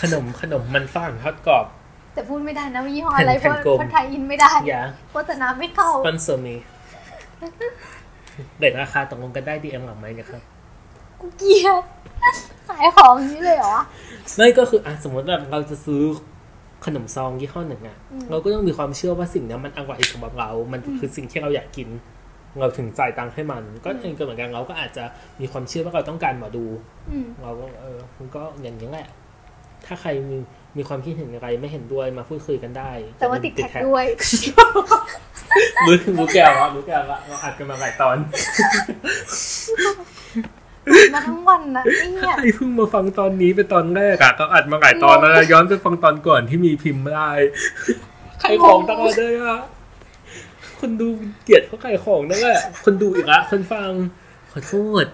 ขนมขนมมันฝรั่งทอดกรอบ แต่พูดไม่ได้นะว่ายี่ห้ออะไรแผ่เพนราะกลมเพราะไทยอินไม่ได้อย่าโฆษณาไม่เข้าสปอนเซอร์มีเด็ดราคาตกลงกันได้ดีเอ็มหลังไหมนะครับกู เกลียดขายของอย่างนี้เลยเหรอไม่ก็คืออะสมมติแบบเราจะซื้อขนมซองยี่ห้อหนึ่งอะอืมเราก็ต้องมีความเชื่อว่าสิ่งนี้มันอร่อยสำหรับเรา มันคือสิ่งที่เราอยากกิน เราถึงจ่ายตังค์ให้มัน ก็เองก็เหมือนกันเราก็อาจจะมีความเชื่อว่าเราต้องการหมอดูอืมเราก็เออมันก็อย่างนี้แหละ ถ้าใครมีมีความคิดเห็นอะไรไม่เห็นด้วยมาพูดคุยกันได้ แต่ว่าติดแท็กด้วยรู้รู้แก้วละรู้แก้วละเราอัดกันมาหลายตอน มาทั้งวันนะไอ้เนี่ยใครเพิ่งมาฟังตอนนี้เป็นตอนแรกอะก็อัดมาหลายตอนแล้วนะย้อนไปฟังตอนก่อนที่มีพิมพ์ไม่ได้ใครของตั้งแต่เลยอะคนดูเกลียดเพราะใครของนั่นแหละคนดูอีกละคนฟังขอโทษ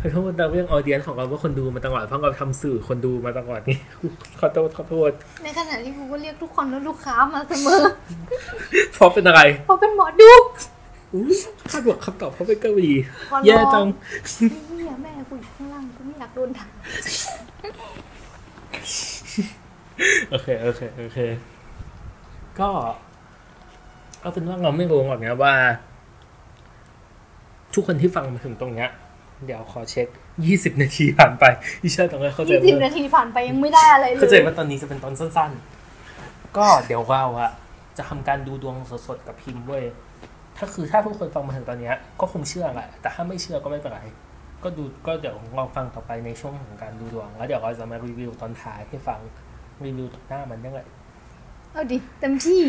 ขอโทษเราเรื่องออเดียนของเราว่าคนดูมาตลอดเพราะเราทำสื่อคนดูมาตลอดนี่ขอโทษขอโทษ ในขณะที่กูก็เรียกทุกคนว่าลูกค้ามาเสมอเพราะเป็นอะไรเพราะเป็นหมอดูอุ๊ย คาดหวังคำตอบเพราะเป็นเกาหลีขอร้องแย่จังไอ้เหี้ยแม่กูอยู่ข้างล่างกูไม่อยากโดนด่าโอเคโอเคโอเค ก็เอาเป็นว่าเราไม่รู้หรอกนะว่า ทุกคนที่ฟังมาถึงตรงเนี้ย เดี๋ยวขอเช็คยี่สิบนาทีผ่านไปที่เชื่อตรงนี้เข้าใจยี่สิบว่านาทีผ่านไปยังไม่ได้อะไรเลยเข้าใจว่าตอนนี้จะเป็นตอนสั้น ๆ ก็เดี๋ยวเราอะจะทำการดูดวงสดๆกับพิมพ์เว้ย ถ้าคือถ้าทุกคนฟังมาถึงตอนเนี้ยก็คงเชื่อแหละแต่ถ้าไม่เชื่อก็ไม่เป็นไรก็ดูก็เดี๋ยวลองฟังต่อไปในช่วงของการดูดวง แล้วเดี๋ยวเราจะมารีวิวตอนท้ายให้ฟังรีวิวต่อหน้ามันได้เลยเอาดิเต็มที่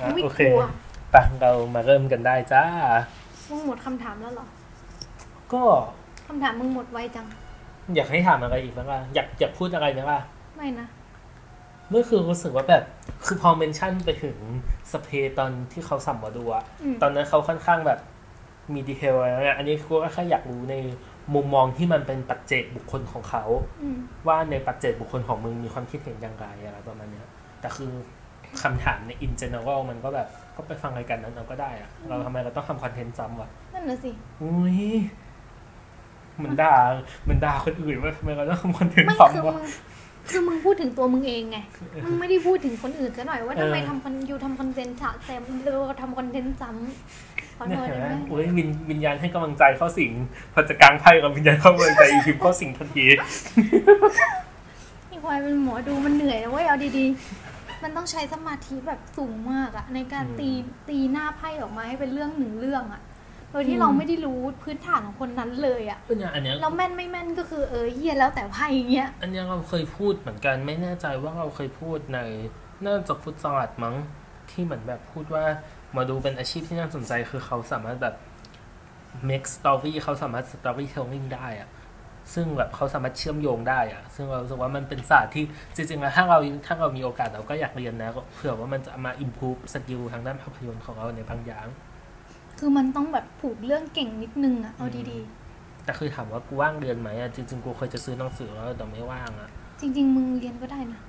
อะไม่โอเคกลัวไปเรามาเริ่มกันได้จ้ามึงหมดคำถามแล้วเหรอ ก็คำถามมึงหมดไวจัง อยากให้ถามอะไรอีกบ้างล่ะอยากอยากพูดอะไรไหมล่ะไม่นะ เมื่อคือรู้สึกว่าแบบคือพอเมนชั่นไปถึงสเปรย์ตอนที่เขาสัมมาดูอะอืมตอนนั้นเขาค่อนข้างแบบมีดีเทลอะไรเนี่ยอันนี้กูก็แค่อยากรู้ในมุมมองที่มันเป็นปัจเจกบุคคลของเขาอืมว่าในปัจเจกบุคคลของมึงมีความคิดเห็นอย่างไรอะไรประมาณเนี้ยแต่คือคำถามใน in general มันก็แบบก็ไปฟังรายการนั้นเอาก็ได้อะเราทำไมเราต้องทำคอนเทนต์ซ้ำวะนั่นน่ะสิอุ้ยเหมันด่าเหมันด่าคนอื่นว่าทำไมเราต้องทำคอนเทนต์ไม่คือซ้ำวะมึง คือมึงพูดถึงตัวมึงเองไง มึงไม่ได้พูดถึงคนอื่นซะหน่อยว่าเออทำไมทำคอนยูทำคอนเทนต์ฉะแซมเราทำคอนเทนต์ซ้ำขอเนี่โทยษเห็นได้ไหมไหมโอ้ยวิญวิญญาณให้กำลังใจเข้าสิงพอจะกลางไพ่กับวิญญาณเข้ากำลังใจอีพิมพ์เข้าสิงทันทีนี่ควายเป็นหมอดูมันเหนื่อยนะเว้ยเอาดีๆ มันต้องใช้สมาธิแบบสูงมากอะในการอืมตีตีหน้าไพ่ออกมาให้เป็นเรื่องหนึ่งเรื่องอะ โดยที่อืมเราไม่ได้รู้พื้นฐานของคนนั้นเลยอะก็เนี่ยอันเนี้ยแล้วแม่นไม่แม่นก็คือเออเฮียแล้วแต่ไพ่อย่างเงี้ย อันเนี้ยเราเคยพูดเหมือนกันไม่แน่ใจว่าเราเคยพูดในน่าจะฟุตซอลมั้งที่เหมือนแบบพูดว่าหมาดูเป็นอาชีพที่น่าสนใจคือเขาสามารถแบบ make story เขาสามารถ storytelling ได้อะซึ่งแบบเขาสามารถเชื่อมโยงได้อะซึ่งเรารู้สึกว่ามันเป็นศาสตร์ที่จริงๆแล้วถ้าเราถ้าเรามีโอกาสเราก็อยากเรียนนะเผื่อว่ามันจะมา improve สกิลทางด้านภาพยนตร์ของเราในบางอย่าง คือมันต้องแบบผูกเรื่องเก่งนิดนึงอะเอาดีแต่คือถามว่ากูว่างเรียนไหมอะจริงๆกูเคยจะซื้อหนังสือแล้วแต่ไม่ว่างอะๆจริง ๆ มึงเรียนก็ได้นะ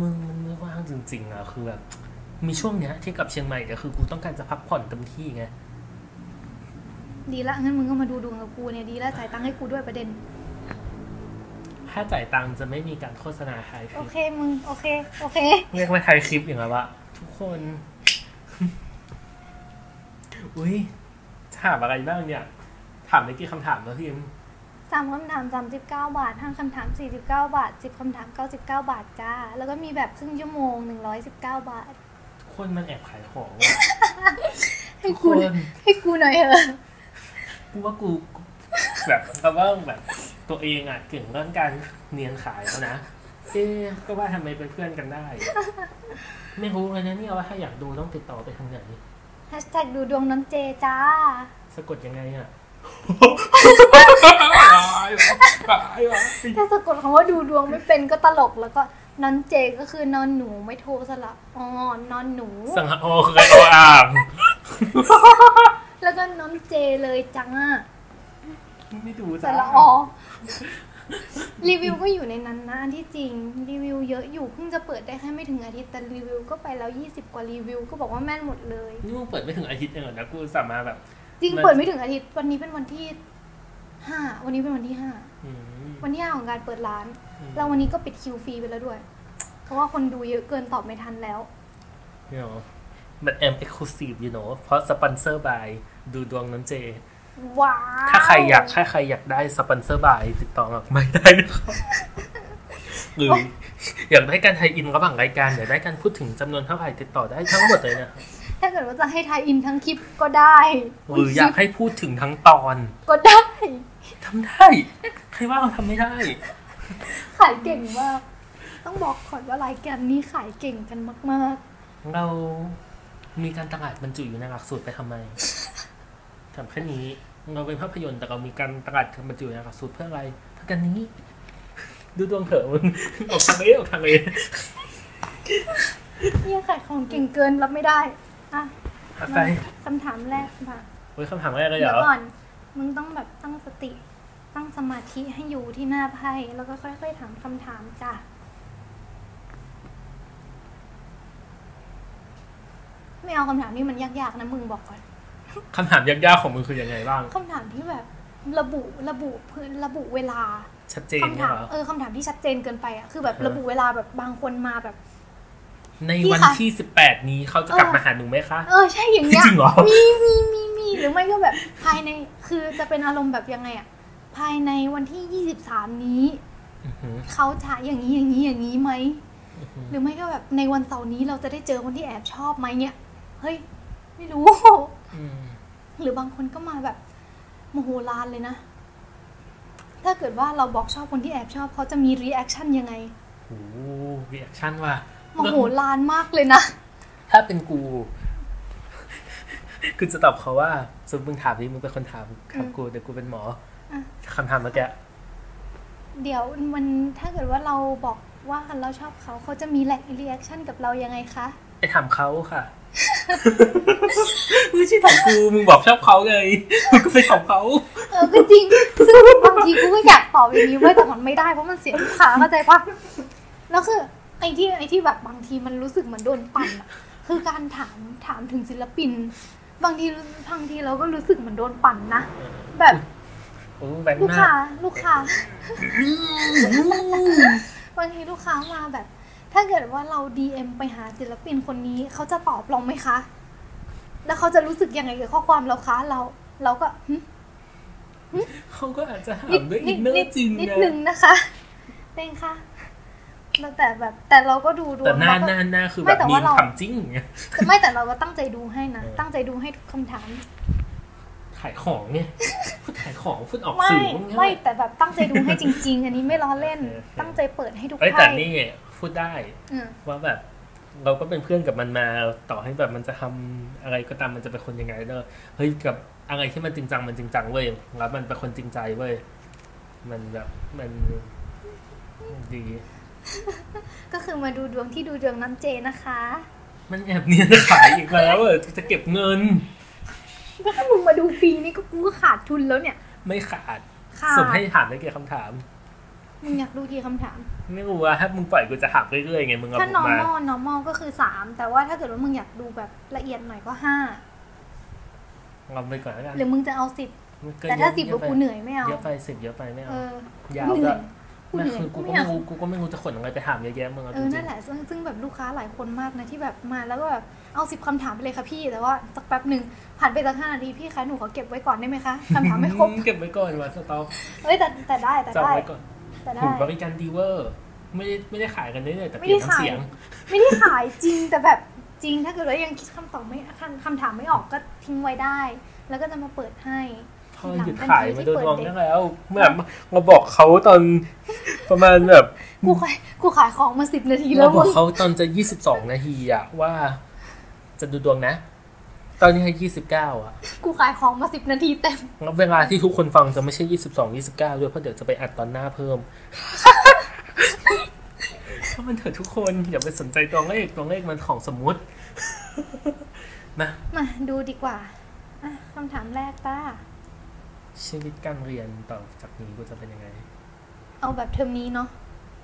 มึงมันไม่ว่างจริง ๆอะคือแบบมีช่วงเนี้ยที่กลับเชียงใหม่เนี่ยคือกูต้องการจะพักผ่อนเต็มที่ไงดีละงั้นมึงก็มาดูดวงกับกูเนี่ยดีละจ่ายตังค์ให้กูด้วยประเด็น ถ้าจ่ายตังค์จะไม่มีการโฆษณาขายคโอลิปเคมึงโอเค โอเค เรียกว่าถ่ายคลิปอย่างไรวะทุกคน อุ้ยถามอะไรบ้างเนี่ย ถามได้กี่คำถามแล้วพิมพ์สามคำถามสามสิบเก้าบาทห้าคำถามสี่สิบเก้าบาทสิบคำถามเก้าสิบเก้าบาทจ้า แล้วก็มีแบบครึ่งชั่วโมงหนึ่งร้อยสิบเก้าบาททุกคนมันแอบขายของว่ะให้ทุกคกูนให้กูหน่อยเถอะกูว่ากูแบบก็ว่าแบบตัวเองอะเก่งเรื่องการเนียนขายแล้วนะ เอ๊ะก็ว่าทำไมเป็นเพื่อนกันได้ ไม่รู้เลยนะเนี่ยว่าถ้าอยากดูต้องติดต่อไปทางไหน แฮชแท็กดูดวงน้ำเจจ้า สะกดยังไงอะถ้าสะกดคำว่าดูดวงไม่เป็นก็ตลกแล้วก็นอนเจก็คือนอนหนูไม่โทรสละอ๋อนอนหนู สังหะโอคือโออ่างแล้วก็นอนเจเลยจังอะไม่ดูสจ้าละออ รีวิวก็อยู่ในนั้นนะอันที่จริง รีวิวเยอะอยู่เพิ่งจะเปิดได้แค่ไม่ถึงอาทิตย์แต่รีวิวก็ไปแล้ว20กว่ารีวิวก็บอกว่าแม่นหมดเลยนี่มึงเปิดไม่ถึงอาทิตย์เองเหรอนะกูสามารถแบบ จริงมันเปิดไม่ถึงอาทิตย์วันนี้เป็นวันที่ห้าวันนี้เป็นวันที่ห้าอืมวันที่ห้าของการเปิดร้านอืมแล้ววันนี้ก็ปิดคิวฟรีไปแล้วด้วย เพราะว่าคนดูเยอะเกินตอบไม่ทันแล้ว you know มัน M exclusive you know เพราะสปอนเซอร์ by ดูดวงน้อนเจ ว้าว ถ้าใครอยากถ้าใครอยากได้สปอนเซอร์ by ติดต่อมาไม่ได้นะครับหรืออยากได้การ tie-in ระหว่างรายการอยากได้การพูดถึงจำนวนเท่าไหร่ติดต่อได้ทั้งหมดเลยนะถ้าเกิดว่าจะให้ tie-in ทั้งคลิปก็ได้หรืออยากให้พูดถึงทั้งตอน ก็ได้ทำได้ใครว่าเราทำไม่ได้ ขายเก่งมาก ต้องบอกก่อนว่ารายการนี้ขายเก่งกันมากเรามีการตลาดบรรจุอยู่ในหลักสูตรไปทำไม ถามแค่นี้ เราเป็นภาพยนตร์แต่เรามีการตลาดบรรจุอยู่ในหลักสูตรเพื่ออะไรเพื่อกันนี้ ดูดวงเถอะมึงออกทางนี้ออกทางนี้ๆเนี่ยขายของเก่งเกินรับไม่ได้อะไปคำถามแรกมาเฮ้ยคำถามแรกเลยเหเดี๋รยวอก่อนมึงต้องแบบตั้งสติตั้งสมาธิให้อยู่ที่หน้าไพ่แล้วก็ค่อย ๆ ถามคำถามจ้ะไม่เอาคำถามที่มันยากๆนะมึงบอกก่อน คำถามยากๆของมึงคือยังไงบ้างคำถามที่แบบระบุระบุพื้นระบุเวลาชัดเจนคำเนี่ถายมเหรอเออคำถามที่ชัดเจนเกินไปอะคือแบบฮะระบุเวลาแบบบางคนมาแบบ ในพี่วันคะที่สิบแปดนี้เขาจะกลับเออมาหาหนูไหมคะเออใช่อย่างเงี้ยจริงเหรอมีมีมีมีหรือไม่ก็แบบภายในคือจะเป็นอารมณ์แบบยังไงอะภายในวันที่ยี่สิบสามนี้อื้อหือเขาจะอย่างนี้อย่างนี้อย่างนี้ไหมอื้อหือหรือไม่ก็แบบในวันเสาร์นี้เราจะได้เจอคนที่แอบชอบไหมเนี่ย เฮ้ย ไม่รู้อืม หรือบางคนก็มาแบบโมโหลานเลยนะ ถ้าเกิดว่าเราบอกชอบคนที่แอบชอบเขาจะมี reaction ยังไงโอ้ reaction ว่ะโมโหลานมากเลยนะ ถ้าเป็นกูคือจะตอบเขาว่าสมมติมึงถามดิมึงเป็นคนถามถามกูแต่กูเป็นหมออะคำถามเมื่อกี้เดี๋ยวมันถ้าเกิดว่าเราบอกว่าเราชอบเขาเขาจะมี reaction กับเรายังไงคะไปถามเขาค่ะ ไม่ใช่ถามกูมึงบอกชอบเขาไงมึงก็ไปถามเขาเออก็จริงซึ่งบางทีกูก็อยากตอบอย่างนี้ไว้ยแต่มันไม่ได้เพราะมันเสียลูกค้าเข้าใจปะแล้วคือไอ้ที่ไอ้ที่แบบบางทีมันรู้สึกเหมือนโดนปั่นอะคือการถามถามถึงศิลปิน บางทีบางทีเราก็รู้สึกเหมือนโดนปั่นนะแบบโอ้แบงค์ลูกมาค้ากลูกค้าบางทีลูกค้ามาแบบ ถ้าเกิดว่าเรา DM ไปหาศิลปินคนนี้เขาจะตอบเราไหมคะ แล้วเขาจะรู้สึกยังไงกับข้อความเราคะ เรา เราก็หึเขาก็อาจจะถานิดมด้วยนิอิดนเนอนิดร์จริงนิดนะหนึ่งนะคะเต้งค่ะแล้วแต่แบบ แต่เราก็ดูดวแต่งหน้าเราหก็น้าหน้าคือไม่แบบแต่มีว่าเราถามจริงไงไม่แต่เราก็ตั้งใจดูให้นะเออตั้งใจดูให้ทุกคำถามขายของไงพูดขายของพูดออกไม่สื่อพวกเนี้ยไม่แต่แบบตั้งใจดูให้จริง ๆ อันนี้ไม่ล้อเล่นโอเคโอเคตั้งใจเปิดให้ทุกเอ้ยไพ่แต่นี่ พูดได้อืมว่าแบบ เราก็เป็นเพื่อนกับมันมา ต่อให้แบบมันจะทำอะไรก็ตามมันจะเป็นคนยังไงเนอะเฮ้ยกับอะไรที่มันจริงจังมันจริงจังเว้ยแล้วมันเป็นคนจริงใจเว้ยมันแบบมันดี ก็คือมาดูดวงที่ดูดวงน้ำเจนะคะ มันแอบเนียนขายอีกแล้วเออจะเก็บเงินก็ถ้ามึงมาดูฟรีนี่ก็กูก็ขาดทุนแล้วเนี่ย ไม่ขาดขาดสุ่มให้ถามได้กี่คำถาม มึงอยากดูกี่คำถาม ไม่รู้ว่าถ้ามึงปล่อยกูจะถามเรื่อยๆไงมึงเอาถ้า ผมมา normal normal ก็คือสามแต่ว่าถ้าเกิดว่ามึงอยากดูแบบละเอียดหน่อยก็ห้าลองไปก่อนแล้วกันหรือมึงจะเอาสิบมันเกินแต่ถ้าเยอะสิบเยอะกูเหนื่อยไม่เอาเยอะไปสิบเยอะไปไม่เอเอาอยาวเหนื่ด้อวยยกูไม่เหนื่อยคือกูกูก็ไม่ไม่เอารู้กูก็ไม่รู้จะขนอะไรไปถามเยอะแยะมึงเอาเอจอ รินั่งนแหละซึ่งซึ่งแบบลูกค้าหลายคนมากนะที่แบบมาแล้วก็แบบเอาสิบคำถามไปเลยค่ะพี่ แต่ว่าสักแป๊บหนึ่งผ่านไปสักห้านาทีพี่คะหนูขอเก็บไว้ก่อนได้ไหมคะคำถามไม่ครบเก็บไว้ก่อนว่าสต็อกเอ้ยแต่แต่ได้แต่จองได้ ไว้ก่อน แต่ได้ผมบริการดีเวอร์ ไม่ได้ไม่ได้ขายกันเรื่อยๆแต่ไม่เปลี่ยได้นน้ำขายเสียง ไม่ได้ขายจริงแต่แบบจริงถ้าเกิดว่ายังคิดคำตอบไม่คำคำถามไม่ออกก็ทิ้งไว้ได้ แล้วก็จะมาเปิดให้พอหยุดขายมาโดนวงได้แล้วเมื่อมาบอกเขาตอนประมาณแบบ กูขายกูขายของมาสิบนาทีแล้เราวบอมึกงเขาตอนจะยี่สิบสองนาทีอะว่า จะดูดวงนะ ตอนนี้ให้ยี่สิบเก้าอะกูขายของมาสิบนาทีเต็มแล้วเวลาที่ทุกคนฟังจะไม่ใช่ยี่สิบสองยี่สิบเก้าด้วยเพราะเดี๋ยวจะไปอัดตอนหน้าเพิ่มเพราะมันเถอะทุกคนอย่าไปสนใจตัวเลขตัวเลขมันของสมมุติ นะมาดูดีกว่าอะคำถามแรกป้า ชีวิตการเรียนต่อจากนี้กูจะเป็นยังไง เอาแบบเทอมนี้เนาะ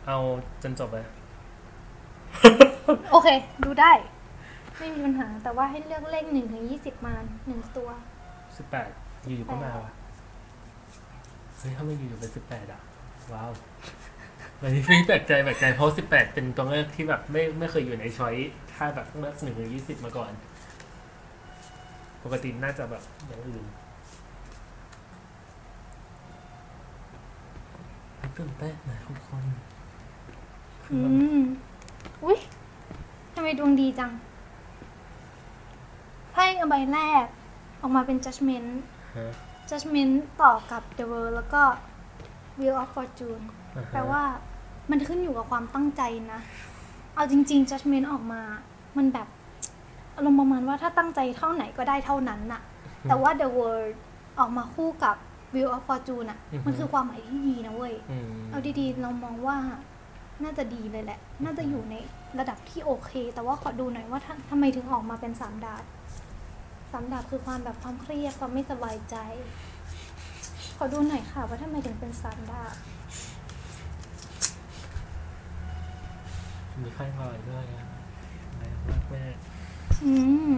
เอาจนจบเลย โอเค ดูได้ ไม่มีปัญหา แต่ว่าให้เลือกเลขหนึ่งถึงยี่สิบมาหนึ่งตัว สิบแปดอยู่ๆก็มาว่ะเฮ้ยถ้าไม่อยู่ๆเป็นสิบแปดอะ ว้าววันนี้ไม่แปลกใจแปลกใจเพราะสิบแปดเป็นตัวเลือกที่แบบไม่ไม่เคยอยู่ในช้อยถ้าแบบเลือกหนึ่งถึงยี่สิบมาก่อน ปกติน่าจะแบบอย่างอื่นตื่นเต้นนะทุกคน อืม อุ้ยทำไมดวงดีจัง ไพ่ใบแรก ออกมาเป็น judgment ฮะ judgment ต่อกับ the world แล้วก็ wheel of fortune อ่าฮะแปลว่ามันขึ้นอยู่กับความตั้งใจนะ เอาจริง ๆ judgment ออกมา มันแบบอารมณ์ประมาณว่าถ้าตั้งใจเท่าไหนก็ได้เท่านั้นน่ะ แต่ว่า the world ออกมาคู่กับ wheel of fortune อะ มันคือความหมายที่ดีนะเว้ยอืมเอาดีๆ เรามองว่าน่าจะดีเลยแหละ น่าจะอยู่ในระดับที่โอเค แต่ว่าขอดูหน่อยว่าทำทำไมถึงออกมาเป็นสามดาบ สามดาบคือความแบบความเครียดความไม่สบายใจ ขอดูหน่อยค่ะว่าทำไมถึงเป็นสามดาบมีไข้ลอยด้วยอะแรงมากแม่อืม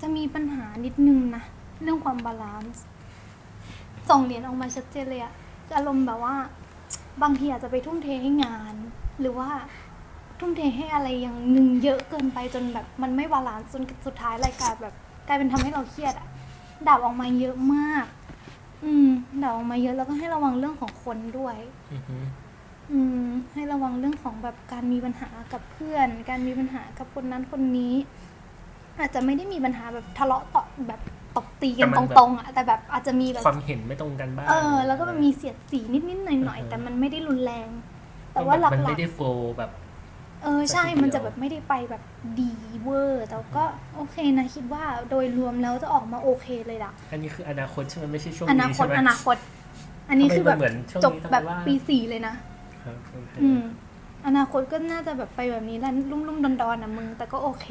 จะมีปัญหานิดนึงนะ เรื่องความ balance ส่งเหรียญออกมาชัดเจนเลยอะอารมณ์แบบว่า บางทีอาจจะไปทุ่มเทให้งาน หรือว่าทุ่มเทให้อะไรอย่างหนึ่งเยอะเกินไปจนแบบมันไม่ balance จนสุดท้ายรายการแบบ กลายเป็นทำให้เราเครียดอะดาบออกมาเยอะมาก อืมดาบออกมาเยอะแล้วก็ให้ระวังเรื่องของคนด้วยอือฮึอืม ให้ระวังเรื่องของแบบการมีปัญหากับเพื่อน การมีปัญหากับคนนั้นคนนี้ อาจจะไม่ได้มีปัญหาแบบทะเลาะต่อแบบตบตีกันตรงๆอะแต่แบบอาจจะมีแบบความเห็นไม่ตรงกันบ้างเออ แล้วก็มันมีเสียดสีนิดๆหน่อยๆแต่มันไม่ได้รุนแรง แต่ว่าหลัมันกไม่ได้โฟลว์แบบๆ เออใช่แต่ทีเดียวมันจะแบบไม่ได้ไปแบบดีเวอร์แต่ก็โอเคนะคิดว่าโดยรวมแล้วจะออกมาโอเคเลยล่ะ อันนี้คืออนาคตใช่ไหมไม่ใช่ช่วงอนานี้คใช่ตไหมอนาคต อันนี้คือแบบทำไมมันเหมือนช่วงจบนี้ทำไมแบบว่าปีสี่เลยนะครับโอเคอืมอนาคตก็น่าจะแบบไปแบบนี้แหละรุ่มรุ่มดอนดอนๆนะมึง แต่ก็โอเค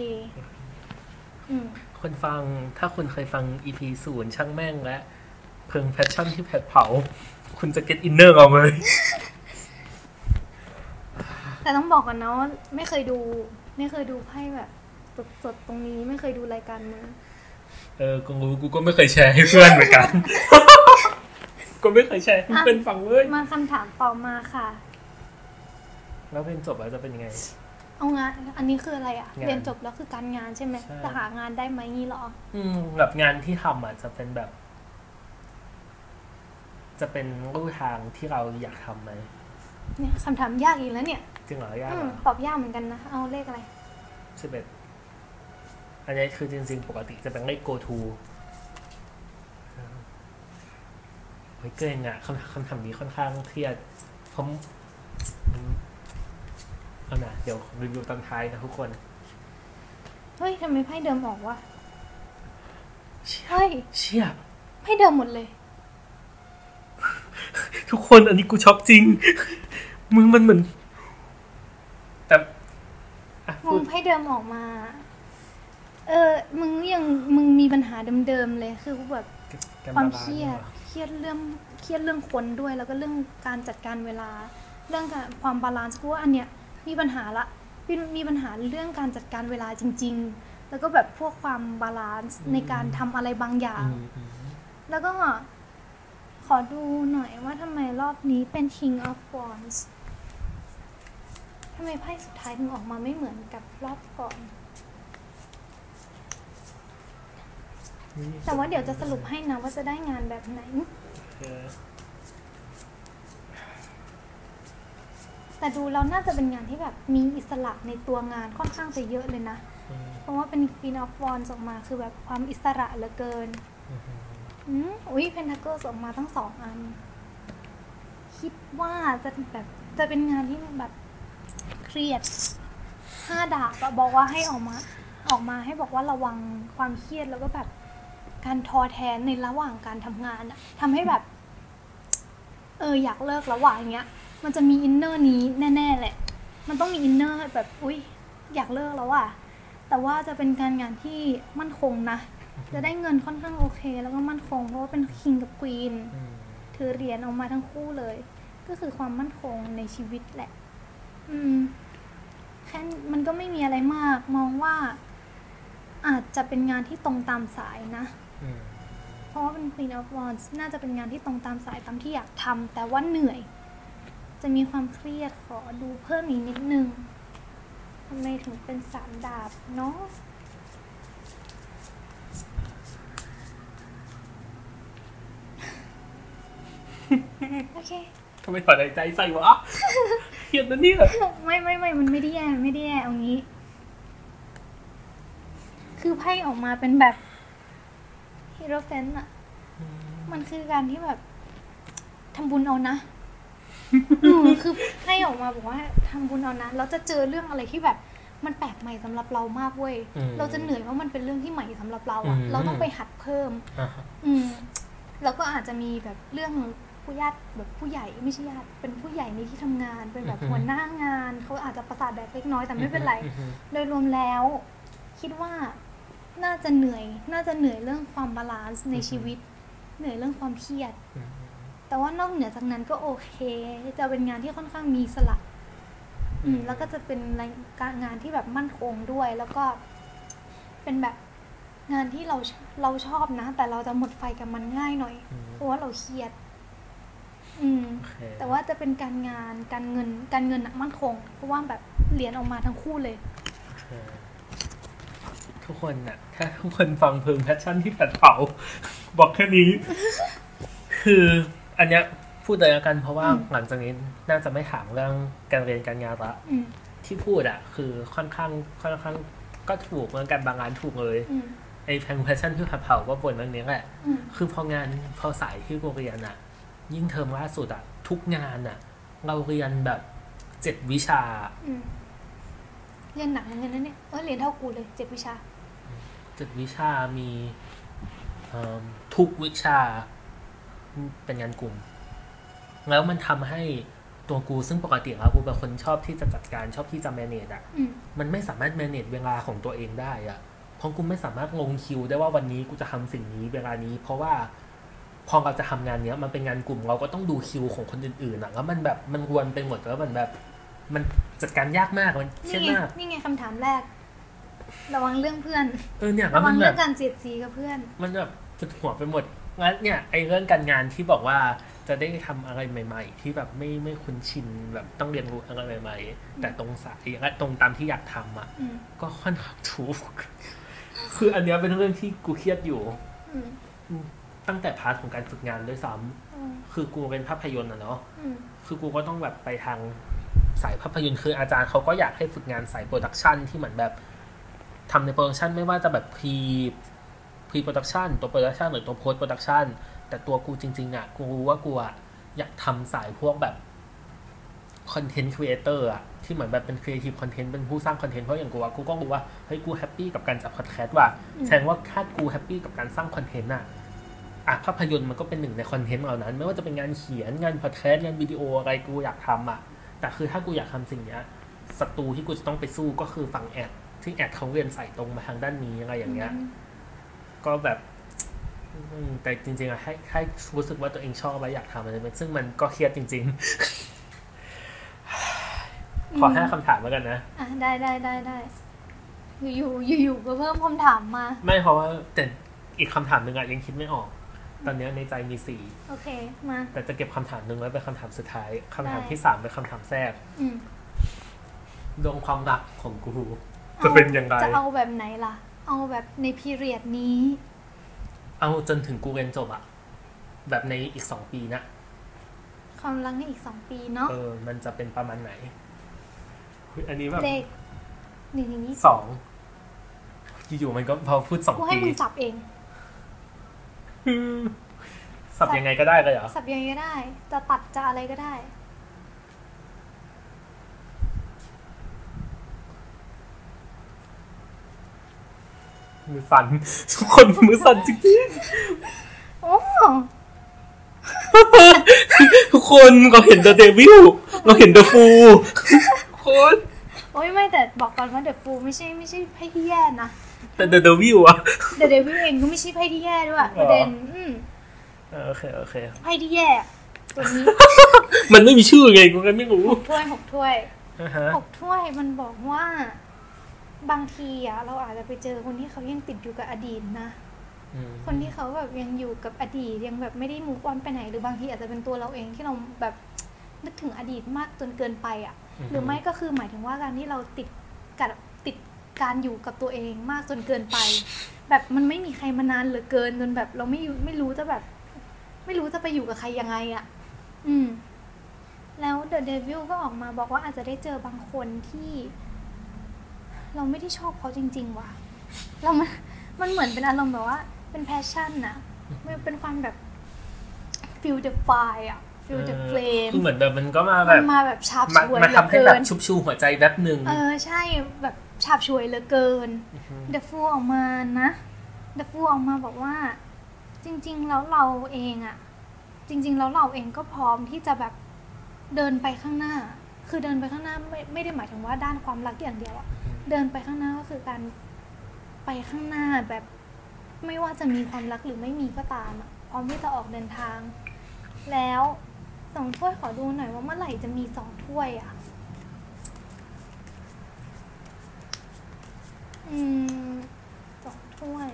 อืมคนฟังถ้าคุณเคยฟัง EP ศูนย์ช่างแม่งและ เพิงแพชชั่นที่แผดเผา คุณจะ get inner เอาเลย แต่ต้องบอกกันนะว่าไม่เคยดู ไม่เคยดูไพ่แบบสดๆตรงนี้ไม่เคยดูรายการมึงเออกูรู้กูก็ไม่เคยแชร์ให้เพื่อนเหมือนกันก็ไม่เคยแชร์ให้เพื่อนฟังเลยมาคำถามต่อมาค่ะ แล้วเพลงจบแล้วจะเป็นยังไง เอางาน อันนี้คืออะไรอะงานเรียนจบแล้วคือการงานใช่ไหมใช่ จะหางานได้ไหมนี่เหรอ อืมแบบงานที่ทำอะจะเป็นแบบ จะเป็นรูทางที่เราอยากทำไหมเนี่ยคำถามยากอีกแล้วเนี่ย จริงเหรอยากอืเหมรอตอบยากเหมือนกันนะ เอาเลขอะไร สิบเอ็ดอันนี้คือจริงๆ ปกติจะเป็นเลข go to เฮ้ยเก่งอะคำคำถามนี้ค่อนข้างเครียดผมอืมเอเอานะเดี๋ยวรีวิวตอนท้ายนะทุกคน เฮ้ยทำไมไพ่เดิมออกวะเชี่ย เฮ้ยเชี่ย ไพ่เดิมหมดเลย ทุกคนอันนี้กูช็อกจริง มึงมันเหมือนแต่ อะมพูอดงไพ่เดิมออกมา เออ มึงยังมึงมีปัญหาเดิมๆเลย คือแบบกันความบลนเครียดหอเครียดเรื่องเครียดเรื่องคนด้วย แล้วก็เรื่องการจัดการเวลา เรื่องการความ balance กูว่าอันเนี้ยมีปัญหาละมีมีปัญหาเรื่องการจัดการเวลาจริง ๆ แล้วก็แบบพวกความ balance ในการทำอะไรบางอย่าง อืมอืมแล้วก็ขอดูหน่อยว่าทำไมรอบนี้เป็น King of Wands ทำไมไพ่สุดท้ายถึงออกมาไม่เหมือนกับรอบก่อนนี่แต่ว่าเดี๋ยวจะสรุปให้นะว่าจะได้งานแบบไหนเออแต่ดูแล้วน่าจะเป็นงานที่แบบมีอิสระในตัวงานค่อนข้างจะเยอะเลยนะอืมเพราะว่าเป็น Queen of Wands ออกมาคือแบบความอิสระเหลือเกินอืมอืมอุ้ยเพนท c เกิลออกมาทั้งสองอัน คิดว่าจะแบบจะเป็นงานที่แบบ เครียดห้าดาบอะบอกว่าให้ออกมา ออกมาให้บอกว่าระวังความเครียดแล้วก็แบบการท้อแท้ในระหว่างการทำงานอะทำให้แบบ เอออยากเลิกแล้วว่ะอย่างเงี้ย มันจะมี inner นี้แน่ๆแหละ มันต้องมี inner แบบอุ้ยอยากเลิกแล้วว่ะแต่ว่าจะเป็นการงานที่มั่นคงนะ จะได้เงินค่อนข้างโอเค แล้วก็มั่นคงเพราะว่าเป็น king กับ queen อืมถือเหรียญออกมาทั้งคู่เลย ก็คือความมั่นคงในชีวิตแหละ อืม แค่มันก็ไม่มีอะไรมาก มองว่า อาจจะเป็นงานที่ตรงตามสายนะ อืมเพราะว่าเป็น Queen of Wands น่าจะเป็นงานที่ตรงตามสายตามที่อยากทำแต่ว่าเหนื่อย จะมีความเครียดขอดูเพิ่มอีกนิดนึงทำไมถึงเป็นสามดาบเนาะโอเค ทำไมถอนหายใจใส่วะเค รียดนะเนี่ยไม่ไม่ไม่มันไม่ได้แย่ไม่ได้แย่เอางี้ คือไพ่ออกมาเป็นแบบฮีโร่เฟนอะมันคือการที่แบบทำบุญเอานะอืมคือไพ่ออกมาบอกว่าทำบุญเอานะเราจะเจอเรื่องอะไรที่แบบมันแปลกใหม่สำหรับเรามากเว้ยอืมเราจะเหนื่อยเพราะมันเป็นเรื่องที่ใหม่สำหรับเราอะอืมเราต้องไปหัดเพิ่มอ่าฮะอืมแล้วก็อาจจะมีแบบเรื่อง ผู้ญาติแบบผู้ใหญ่ไม่ใช่ญาติเป็นผู้ใหญ่ในที่ทำงาน เป็นแบบหัวหน้างานเขาอาจจะประสาทแดกเล็กน้อยแต่ไม่เป็นไรอืมโดยรวมแล้ว คิดว่าน่าจะเหนื่อย น่าจะเหนื่อยเรื่องความ balance ในชีวิต เหนื่อยเรื่องความเครียดอืมแต่ว่านอกเหนือจากนั้นก็โอเค จะเป็นงานที่ค่อนข้างมีอิสระอืมแล้วก็จะเป็นรายการงานที่แบบมั่นคงด้วย แล้วก็เป็นแบบงานที่เราเราชอบนะ แต่เราจะหมดไฟกับมันง่ายหน่อยอืมเพราะว่าเราเครียด อืมโอเคแต่ว่าจะเป็นการงานการเงินการเงินอะมั่นคง เพราะว่าแบบเหรียญออกมาทั้งคู่เลยโอเคทุกคนน่ะ ถ้าทุกคนฟังเพลิง passion ที่แผดเผา บอกแค่นี้ คืออันเนี้ยพูดเลยละกันเพราะว่าอืมหลังจากนี้น่าจะไม่ถามเรื่องการเรียนการงานละอืมที่พูดอะ คือค่อนข้างค่อนข้างก็ถูกเหมือนกันบางงานถูกเลยอืมไอ้เพลิง passion ที่แผดเผาก็บ่นเรื่องนี้แหละอืมคือพองานพอสายที่กูเรียนอะ ยิ่งเทอมล่าสุดอะทุกงานอะเราเรียนแบบเจ็ดวิชาอืมเรียนหนักเหมือนกันนะเนี่ยเออเรียนเท่ากูเลยเจ็ดวิชาเจ็ดวิชามีเอิ่มทุกวิชาเป็นงานกลุ่ม แล้วมันทำให้ตัวกูซึ่งปกติแล้วกูเป็นคนชอบที่จะจัดการชอบที่จะ manage อะอืมมันไม่สามารถ manage เวลาของตัวเองได้อะเพราะกูไม่สามารถลงคิวได้ว่าวันนี้กูจะทำสิ่งนี้เวลานี้ เพราะว่า พอเราจะทำงานเนี้ยมันเป็นงานกลุ่มเราก็ต้องดูคิวของคนอื่นๆอะแล้วมันแบบมันรวนไปหมดแล้วมันแบบ มันจัดการยากมากมันเครียนี่ดไงมากนี่ไงคำถามแรก ระวังเรื่องเพื่อนเออเนี่ยแล้ระววัมังนแบเรื่อบงการเสียดสีกับเพื่อน มันแบบปวดหัวไปหมดงั้นเนี่ยไอ้เรื่องการงานที่บอกว่าจะได้ทำอะไรใหม่ ๆ ที่แบบไม่ไม่คุ้นชินแบบต้องเรียนรู้อะไรใหม่ ๆ แต่ตรงสายและตรงตามที่อยากทำอะอืมก็ค่อนข้างถูกคืออันเนี้ยเป็นเรื่องที่กูเครียดอยู่อืม ตั้งแต่ part ของการฝึกงานด้วยซ้ำอืมคือกูเป็นภาพยนตร์อะเนาะอืมคือกูก็ต้องแบบไปทางสายภาพยนตร์คืออาจารย์เขาก็อยากให้ฝึกงานสาย production ที่เหมือนแบบทำใน production ไม่ว่าจะแบบ pre pre-production ตัว production หรือตัว post-production แต่ตัวกูจริง ๆอะกูรู้ว่ากูอะอยากทำสายพวกแบบ content creator อะที่เหมือนแบบเป็น creative content เป็นผู้สร้าง content เพราะอย่างกูว่ากูก็รู้ว่าเฮ้ยกู happy กับการจัดพอดแคสต์ว่ะแสดงว่าถ้ากู happy กับการสร้าง content อะ อะภาพยนตร์มันก็เป็นหนึ่งใน content เหล่านั้น ไม่ว่าจะเป็นงานเขียนงานพอดแคสต์งานวิดีโออะไรกูอยากทำอะแต่คือถ้ากูอยากทำสิ่งเนี้ยศัตรูที่กูจะต้องไปสู้ก็คือฝั่งแอดที่แอดเขาเรียนใส่ตรงมาทางด้านนี้อะไรอย่างเงี้ย ก็แบบอืมแต่จริงๆอะให้ให้รู้สึกว่าตัวเองชอบและอยากทำอะไรมันซึ่งมันก็เครียดจริง ๆ ขอห้าคำถามแล้วกันนะอะได้ได้ได้ได้อยู่อยู่อยู่ๆก็เพิ่มคำถามมา ไม่เพราะว่าแต่อีกคำถามหนึ่งอะยังคิดไม่ออก ตอนเนี้ยในใจมีสี่โอเคมาแต่จะเก็บคำถามหนึ่งไว้เป็นคำถามสุดท้ายคำถามได้ที่สามเป็นคำถามแทรกอืมดวงความรักของกูจะเป็นยังไงจะเอาแบบไหนล่ะ เอาแบบในพีเรียดนี้ เอาจนถึงกูเรียนจบอะแบบในอีกสองปีนะความรักในอีกสองปีเนาะเออ มันจะเป็นประมาณไหนเฮ้ยอันนี้แบบเลขหนึ่งถึงยี่สิบสองอยู่ๆมันก็พอพูดสองกูให้ปีมึงสับเอง สับยังไงก็ได้เลยเหรอ สับยังไงก็ได้ จะตัดจะอะไรก็ได้ มือสั่นทุกคนมือสั่นจริงโอ้ๆทุกคนเราเห็น The Devil เราเห็น The Fool ทุกคนโอ้ยไม่แต่บอกก่อนว่าเดอะฟูไม่ใช่ไม่ใช่ไพ่ที่แย่นะ แต่ The Devil อะ The Devil เองก็ไม่ใช่ไพ่ที่แย่ด้วยประเด็นอืมเออโอเคโอเคไพ่ที่แย่ตัวนี้ มันไม่มีชื่อไงกูก็ไม่รู้หกถ้วยหกถ้วยอ่าฮะหกถ้วยมันบอกว่าบางทีอะเราอาจจะไปเจอคนที่เขายังติดอยู่กับอดีตนะอืมคนที่เขาแบบยังอยู่กับอดีตยังแบบไม่ได้ move on ไปไหน หรือบางทีอาจจะเป็นตัวเราเองที่เราแบบนึกถึงอดีตมากจนเกินไปอะหรือไม่ก็คือหมายถึงว่าการที่เราติดกับติด การอยู่กับตัวเองมากจนเกินไป แบบมันไม่มีใครมานานเหลือเกินจนแบบ เราไม่อยู่ไม่รู้จะแบบ ไม่รู้จะไปอยู่กับใครยังไงอะ อืม แล้ว The Devil ก็ออกมาบอกว่าอาจจะได้เจอบางคนที่ เราไม่ได้ชอบเขาจริง ๆ ว่ะ เรามันมันเหมือนเป็นอารมณ์แบบว่า เป็น passion นะมันเป็นความแบบ feel the fire อะ feel the เออ flame คือเหมือนแบบมันก็มาแบมันบมาแบบชาบมาฉวยมาเหลือทำให้เกิแบบนชุบชูหัวใจแป๊บหนึ่งเออใช่แบบ ฉาบฉวยเหลือเกิน เดฟูออกมานะ เดฟูออกมาบอกว่า จริง ๆ แล้วเราเองอะจริง ๆ แล้วเราเองก็พร้อมที่จะแบบเดินไปข้างหน้า คือเดินไปข้างหน้าไม่ไม่ได้หมายถึงว่าด้านความรักอย่างเดียวอะเดินไปข้างหน้าก็คือการไปข้างหน้าแบบไม่ว่าจะมีความรักหรือไม่มีก็ตามอะพร้อมที่จะออกเดินทาง แล้วสองถ้วยขอดูหน่อยว่าเมื่อไหร่จะมีสองถ้วยอะ อืมสองถ้วย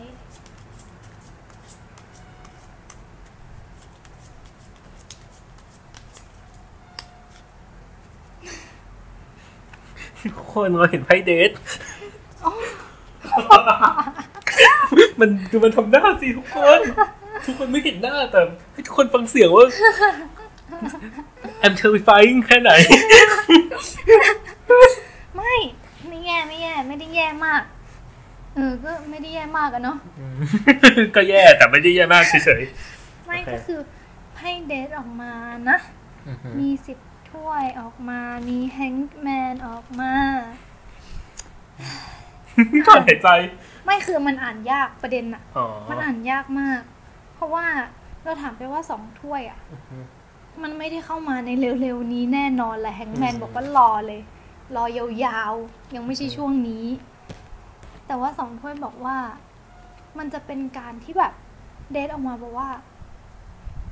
ทุกคนเราเห็นไพ่เดท มันดูมันทำหน้าสิทุกคน ทุกคนไม่เห็นหน้าแต่ให้ทุกคนฟังเสียงว่า I'm terrifying แค่ไหน ไม่ ไม่แย่ไม่แย่ ไม่ได้แย่มากเออก็ไม่ได้แย่มากอะเนาะก็แย่แต่ไม่ได้แย่มากเฉยไม่โอเคก็คือให้เดทออกมานะๆมีสิบถ้วยออกมา มีแฮงก์แมนออกมาก่อนหายใจ ไม่คือมันอ่านยากประเด็นอะอ๋อมันอ่านยากมาก เพราะว่าเราถามไปว่าสองถ้วยอะอือฮึมันไม่ได้เข้ามาในเร็วๆนี้แน่นอนแหละแฮงก์แมนอืมบอกว่ารอเลย รอยาวๆ ยังไม่ใช่ช่วงนี้ แต่ว่าสองถ้วยบอกว่า มันจะเป็นการที่แบบเดทออกมาบอกว่า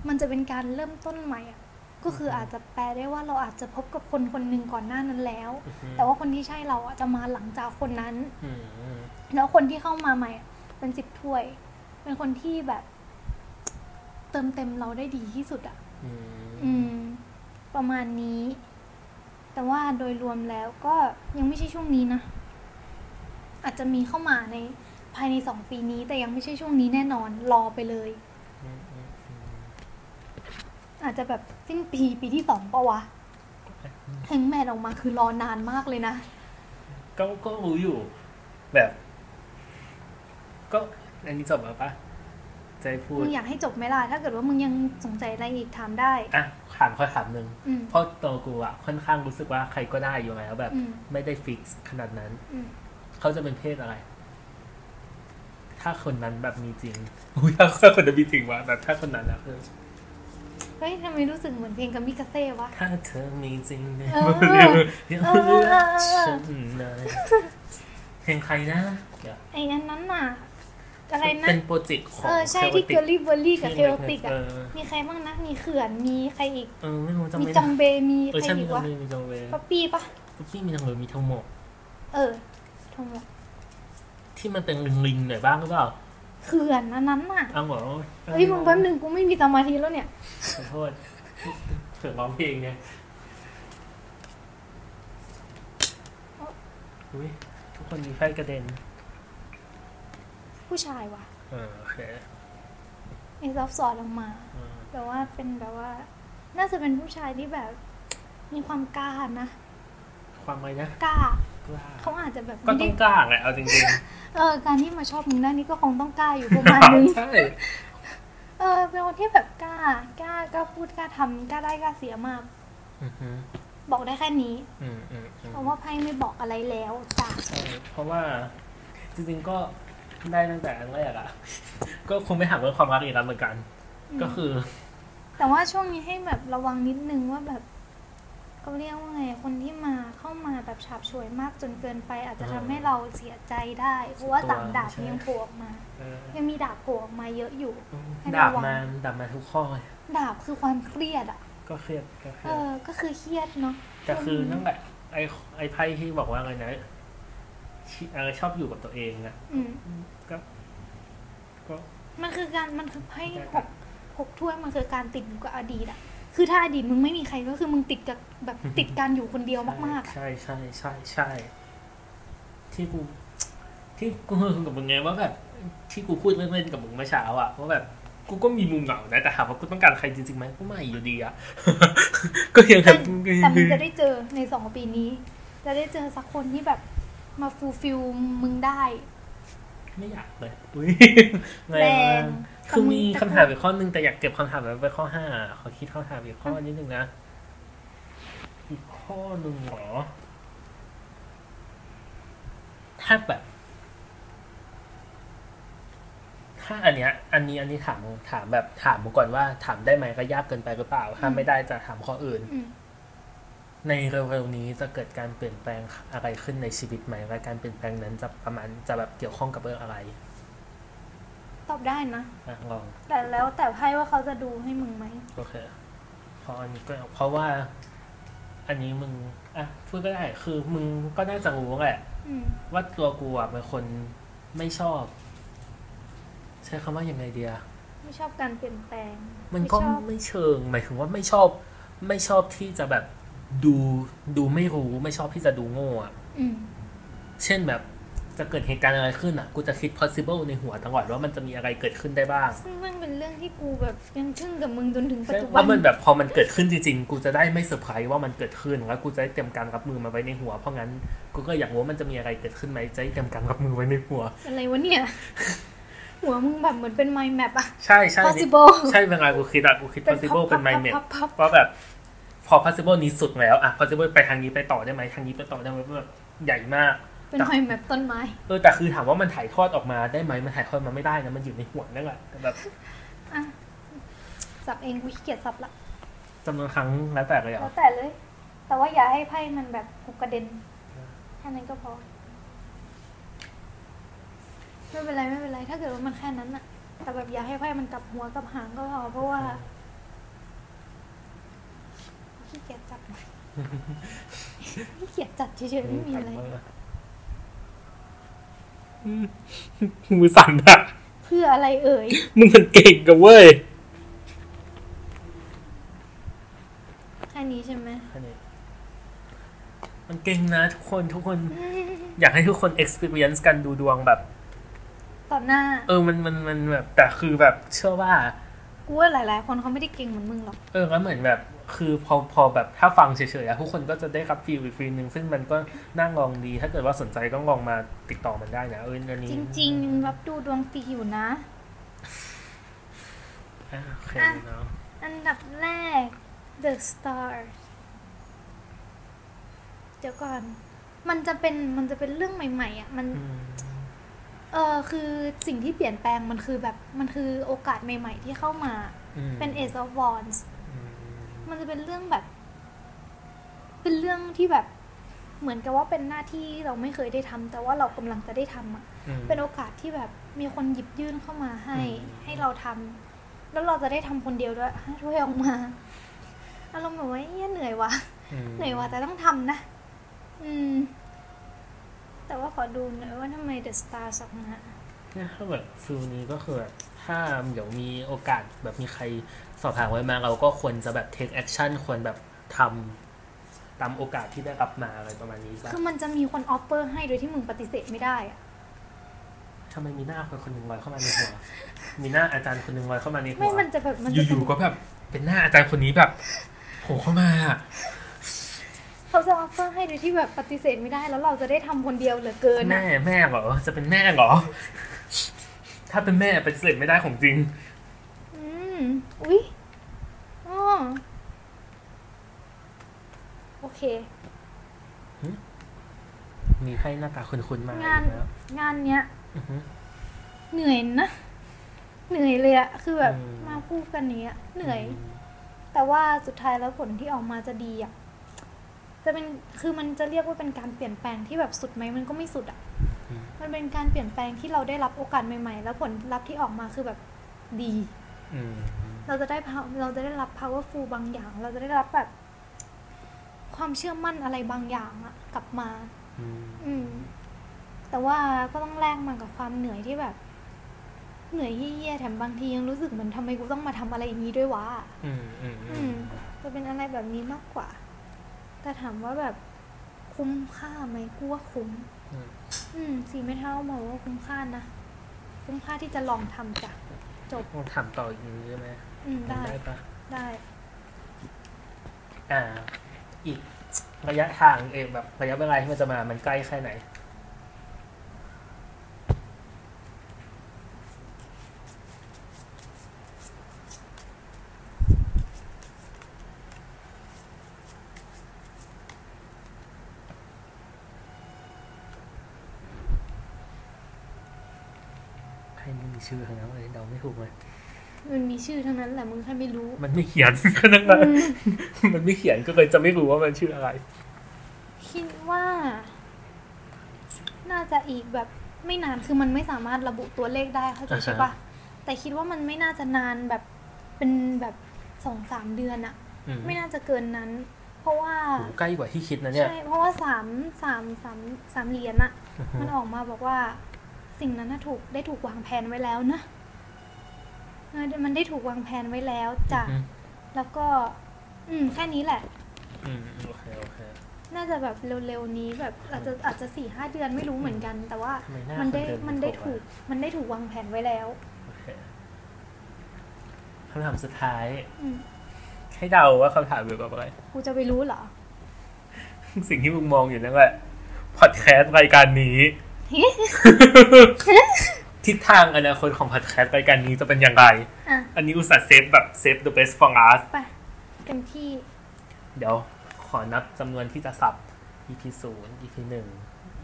มันจะเป็นการเริ่มต้นใหม่อะก็คืออาจจะแปลได้ว่าเราอาจจะพบกับคนคนหนึ่งก่อนหน้านั้นแล้ว แต่ว่าคนที่ใช่เราอะจะมาหลังจากคนนั้นอืมแล้วคนที่เข้ามาใหม่อะเป็นสิบถ้วย เป็นคนที่แบบ เติมเต็มเราได้ดีที่สุดอะอืมอืมประมาณนี้ แต่ว่าโดยรวมแล้วก็ยังไม่ใช่ช่วงนี้นะ อาจจะมีเข้ามาในภายในสองปีนี้ แต่ยังไม่ใช่ช่วงนี้แน่นอนรอไปเลย อาจจะแบบสิ้นปีปีที่สองปะวะแฮงแมนออกมาคือรอนานมากเลยนะ ก็ก็รู้อยู่แบบ ก็อันนี้จบแล้วปะจะให้พูดมึงอยากให้จบไหมล่ะถ้าเกิดว่ามึงยังสงสัยอะไรอีกถามได้อะถามข้อถามหนึ่งอืมเพราะตัวกูอะค่อนข้างรู้สึกว่าใครก็ได้อยู่แล้วแบบอืมไม่ได้ฟิกซ์ขนาดนั้นอืม เขาจะเป็นเพศอะไร ถ้าคนนั้นแบบมีจริงอุ้ยถ้าถ้าคนนั้นมีจริงวะแบบถ้าคนนั้นอะคือเฮ้ยทำไมรู้สึกเหมือนเพลงกามิกาเซ่วะ ถ้าเธอมีจริงเนี่ยเออเดี๋ยวเออเออเออฉันเลยเพลงใครนะเดี๋ยวไอ้อันนั้นน่ะอะไรนะเป็นโปรเจกต์ของเออใช่ที่เกอร์ลี่เบอร์รี่กับเคที่โอติกอะเออมีใครบ้างนะ มีเขื่อนมีใครอีกเออไม่รู้จำมีไม่จได้องเบมีเออใครใช่อีมีกจงวะเวมีจงเวป๊อปปี้ปะพี่มีจงเวมีทั้งหมดเออ ทงหมดที่มันเป็นลิงๆหน่อยบ้างหรือเปล่าเขื่อนอันนั้นน่ะเอาเหรอเฮ้ยมึงแป๊บนึงกูไม่มีสมาธิแล้วเนี่ยขอโทษเสือร้องเพลงไงอุ้ยทุกคนมีแฟนกระเด็น ผู้ชายว่ะเออโอเคไอ้ซอฟสอดลงมาอืมแต่ว่าเป็นแบบว่า น่าจะเป็นผู้ชายที่แบบ มีความกล้านะ ความอะไรนะ กล้ากล้า เขาอาจจะแบบก็ไม่ต้ได้องกล้าแหละเอาจริงเออการที่มาชอบมึงได้นี่ก็คงต้องกล้าอยู่ประๆมาณนึงใช่เออเป็นคนที่แบบกล้ากล้ากล้าพูดกล้าทำกล้าได้กล้าเสียมากอือฮึบอกได้แค่นี้อืมอืมอืมเพราะว่าไพ่ไม่บอกอะไรแล้วจ้ะใช่เพราะว่าจริงๆก็ได้ตั้งแต่อันแรกอะก็คงไม่ถามเรื่องความรักอีกแล้วเหมือนกัน ก็คือ แต่ว่าช่วงนี้ให้แบบระวังนิดนึงว่าแบบ เขาเรียกว่าไงคนที่มาเข้ามาแบบฉาบฉวยมากจนเกินไป อาจจะทำให้เราเสียใจได้ เพราะว่าสามดาบยังโผล่ออกมา เออยังมีดาบโผล่ออกมาเยอะอยู่ ให้ดาบระวังมาดาบมาทุกข้อเลยดาบคือความเครียดอะ ก็เครียดก็เครีเอยด อ ก็คือเครียดเนาะแต่คือนั่นแหละไอ้ไอ้ไพ่ที่บอกว่าอะไรนะที่เออชอบอยู่กับตัวเองอะอืม ก็ก็ มันคือการมันคือไพ่ได้หครับกหกถ้วยมันคือการติดอยู่กับอดีตอะ คือถ้าอดีตมึงไม่มีใครก็คือมึงติดกับแบบติดการอยู่คนเดียวมากๆอะใช่ใช่ใช่ใช่ที่กู ที่กูคุยกับมึงไงว่าแบบที่กูพูดเล่นๆกับมึงเมื่อเช้าอะว่าแบบกูก็มีมุมเหงานะแต่ถามว่ากูต้องการใครจริงๆไหมก็ไม่อยู่ดีอะก็ยังแบบแต่มึงจะได้เจอในสองปีนี้ จะได้เจอสักคนที่แบบมาฟูลฟิลมึงได้ ไม่อยากเลยอุ้ยแรงมากคือมีคำถามอีกข้อนึงแต่อยากเก็บคำถามไว้ไปข้อห้าขอคิดคำถามอีกข้อนิดนึงนะ อีกข้อหนึ่งเหรอ ถ้าแบบ ถ้าอันเนี้ย อันนี้อันนี้ถามถามแบบถามมาก่อนว่า ถามได้ไหมก็ยากเกินไปหรือเปล่า ถ้าไม่ได้จะถามข้ออื่นอืม ในเร็วๆนี้จะเกิดการเปลี่ยนแปลงอะไรขึ้นในชีวิตไหมและการเปลี่ยนแปลงนั้นจะประมาณจะแบบเกี่ยวข้องกับเรื่องอะไร ตอบได้นะอะลองแต่แล้วแต่ไพ่ว่าเขาจะดูให้มึงไหมโอเคเพราะอันนี้ก็เพราะว่า อันนี้มึงอะพูดก็ได้คือมึงก็น่าจะรู้แหละ อืม ว่าตัวกูอะเป็นคนไม่ชอบ ใช้คำว่ายังไงเดียไม่ชอบการเปลี่ยนแปลงมันก็ไชอบไม่เชิงหมายถึงว่าไม่ชอบ ไม่ชอบที่จะแบบ ดูดูไม่รู้ไม่ชอบที่จะดูโง่อะอืมเช่นแบบจะเกิดเหตุการณ์อะไรขึ้นอะ กูจะคิด possible ในหัวตลอดว่ามันจะมีอะไรเกิดขึ้นได้บ้าง ซึ่งมันเป็นเรื่องที่กูแบบยังทึ่งกับมึงจนถึงปัจจุบัว่านมันแบบพอมันเกิดขึ้นจริงๆ กูจะได้ไม่เซอร์ไพรส์ว่ามันเกิดขึ้นแล้วกูจะได้เตรียมการรับมือมาไว้ในหัว เพราะงั้นกูก็อยากรู้ว่ามันจะมีอะไรเกิดขึ้นไหมจะได้เตรียมการรับมือไว้ในหัว อะไรวะเนี่ย หัวมึงแบบเหมือนเป็น mind map อะใช่ใช่ possible ใช่เวลากูคิดอะกูคิด possible เป็น mind map พับพับพับว่าแบบ พอ possible นี้สุดแล้วอะ possible ไปทางนี้ไปต่อได้ไหมทางนี้ไปต่อได้ไหมแบบใหญ่มาก เป็น mind map ต้นไม้เออแต่คือถามว่ามันถ่ายทอดออกมาได้ไหมมันถ่ายทอดมาไม่ได้นะมันอยู่ในหัวนั่นแหละแต่แบบอะสับเองกูขี้เกียจสับละจำนวนครั้งแล้วแต่เลยเหรแล้อวแต่เลย แต่ว่าอย่าให้ไพ่มันแบบหกกระเด็นแค่นั้นก็พอไม่เป็นไรไม่เป็นไร ถ้าเกิดว่ามันแค่นั้นอะแต่แบบอย่าให้ไพ่มันกลับหัวกลับหางก็พอเพราะว่า ขี้เกียจจับขี้เกียจจัดเฉยๆไม่มีอะไรอืมมือสั่นอะเพื่ออะไรเอ่ย มึงมันเก่งกับเว้ย แค่นี้ใช่ไหม มันเก่งนะทุกคนทุกคน อยากให้ทุกคน experience กันดูดวงแบบต่อหน้า เออมันมันมันแบบแต่คือแบบเชื่อว่า กูว่าหลายๆ คนเขาไม่ได้เก่งเหมือนมึงหรอก เออแล้วเหมือนแบบ คือพอพอแบบถ้าฟังเฉยๆอะทุกคนก็จะได้รับฟีลอีกฟีลหนึ่งซึ่งมันก็น่าลองดี ถ้าเกิดว่าสนใจก็ลองมาติดต่อมันได้นะเอออันนี้จริงๆรับดูดวงฟรีอยู่นะอะโอเคอะเนาะอันดับแรก The Star เดี๋ยวก่อน มันจะเป็นมันจะเป็นเรื่องใหม่ ๆ อะ มันอืมเออคือสิ่งที่เปลี่ยนแปลงมันคือแบบมันคือโอกาสใหม่ ๆ ที่เข้ามาอืมเป็น Ace of Wands อื มมันจะเป็นเรื่องแบบ เป็นเรื่องที่แบบเหมือนกับว่าเป็นหน้าที่เราไม่เคยได้ทำแต่ว่าเรากำลังจะได้ทำอะอืมเป็นโอกาสที่แบบมีคนหยิบยื่นเข้ามาให้อืมให้เราทำแล้วเราจะได้ทำคนเดียวด้วยให้ถ้วยออกมาอารมณ์แบบว่าเหี้ยเหนื่อยว่ะมเหนื่อยว่ะแต่ต้องทำนะอืม แต่ว่าขอดูหน่อยว่าทำไม The Star ส่องมาเนี่ยถ้าแบบ feel นี้ก็คือแบบถ้าเดี๋ยวมีโอกาสแบบมีใคร สอบถามไว้มาเราก็ควรจะแบบ take action ควรแบบทำตามโอกาสที่ได้รับมาอะไรประมาณนี้ป่ะคือมันจะมีคนออฟเฟอร์ให้โดยที่มึงปฏิเสธไม่ได้อะทำไมมีหน้าคนคนหนึ่งลอยเข้ามาในหัว มีหน้าอาจารย์คนหนึ่งลอยเข้ามาในหัไม่วมันจะแบบมันจะอยู่ๆก็แบบเป็นหน้าอาจารย์คนนี้แบบโผล่เข้ามาเขาจะออฟเฟอร์ให้โดยที่แบบปฏิเสธไม่ได้ แล้วเราจะได้ทำคนเดียวเหลือเกินแม่อะแม่เหรอจะเป็นแม่เหรอ ถ้าเป็นแม่ปฏิเสธไม่ได้ของจริง อืมอุ๊ยอ๋อโอเค มีไพ่หน้าตาคุ้นๆมางาน อีกแล้วงานเนี้ย อือฮึ เหนื่อยนะ เหนื่อยเลยอะคือแบบอืม มาพูดกันเนี้ย เหนื่อย แต่ว่าสุดท้ายแล้วผลที่ออกมาจะดีอะจะเป็น คือมันจะเรียกว่าเป็นการเปลี่ยนแปลงที่แบบสุดไหมมันก็ไม่สุดอะอืมมันเป็นการเปลี่ยนแปลงที่เราได้รับโอกาสใหม่ ๆ แล้วผลลัพธ์ที่ออกมาคือแบบดีอืม เราจะได้ pow- เราจะได้รับ powerful บางอย่าง เราจะได้รับแบบ ความเชื่อมั่นอะไรบางอย่างอะกลับมาอืมอืม แต่ว่าก็ต้องแลกมากับความเหนื่อยที่แบบ เหนื่อยเยี่ยๆแถมบางทียังรู้สึกเหมือนทำไมกูต้องมาทำอะไรอย่างนี้ด้วยวะอืมอืมอืมจะเป็นอะไรแบบนี้มากกว่า แต่ถามว่าแบบคุ้มค่าไหมกูว่าคุ้ม อืมอืมสีไม่เท่ามองว่าคุ้มค่านะ คุ้มค่าที่จะลองทำจ้ะ จบต้องถามต่ออีกนิดนึงได้ไหมอืมได้ได้ปะได้ อ่า อีกระยะทางเองแบบระยะเวลาที่มันจะมามันใกล้แค่ไหน ใครไม่มีชื่อทั้งนั้นเลยเดาไม่ ถูกเลยมันมีชื่อทั้งนั้นแหละมึงแค่ไม่รู้ มันไม่เขียนก็นั่นแหละมันไม่เขียนก็เลยจะไม่รู้ว่ามันชื่ออะไร คิดว่า น่าจะอีกแบบไม่นานคือมันไม่สามารถระบุตัวเลขได้เข้าใจอ่าฮะใช่ปะแต่คิดว่ามันไม่น่าจะนานแบบเป็นแบบสองสามเดือนอะอืมไม่น่าจะเกินนั้น เพราะว่าโหใกล้กว่าที่คิดนะเนี่ยใช่เพราะว่าสามสามสามสามเหรียญอะอือฮึมันออกมาบอกว่า สิ่งนั้นน่ะถูกได้ถูกวางแผนไว้แล้วนะเออ มันได้ถูกวางแผนไว้แล้วจ้ะอืมแล้วก็ อืม แค่นี้แหละ อืมโอเคโอเคน่าจะแบบเร็วๆนี้แบบอาจจะอาจจะสี่ห้าเดือนไม่รู้เหมือนกัน แต่ว่าทำไมหน้ามันได้คนเดิมมันได้ไม่ถูถูกกอะมันได้ถูกวางแผนไว้แล้วโอเคคำถามสุดท้ายอืมให้เดาว่าคำถามเกี่ยวกับอะไรกูจะไปรู้เหรอ สิ่งที่มึงมองอยู่นั่นแหละพอดแคสต์รายการนี้ ทิศทางอนาคตของพอดแคสต์รายการนี้จะเป็นอย่างไรอะอันนี้อุตส่าห์ save แบบ save the best for last ไปเต็มที่ เดี๋ยวขอนับจำนวนที่จะสับ EP ศูนย์ EP หนึ่ง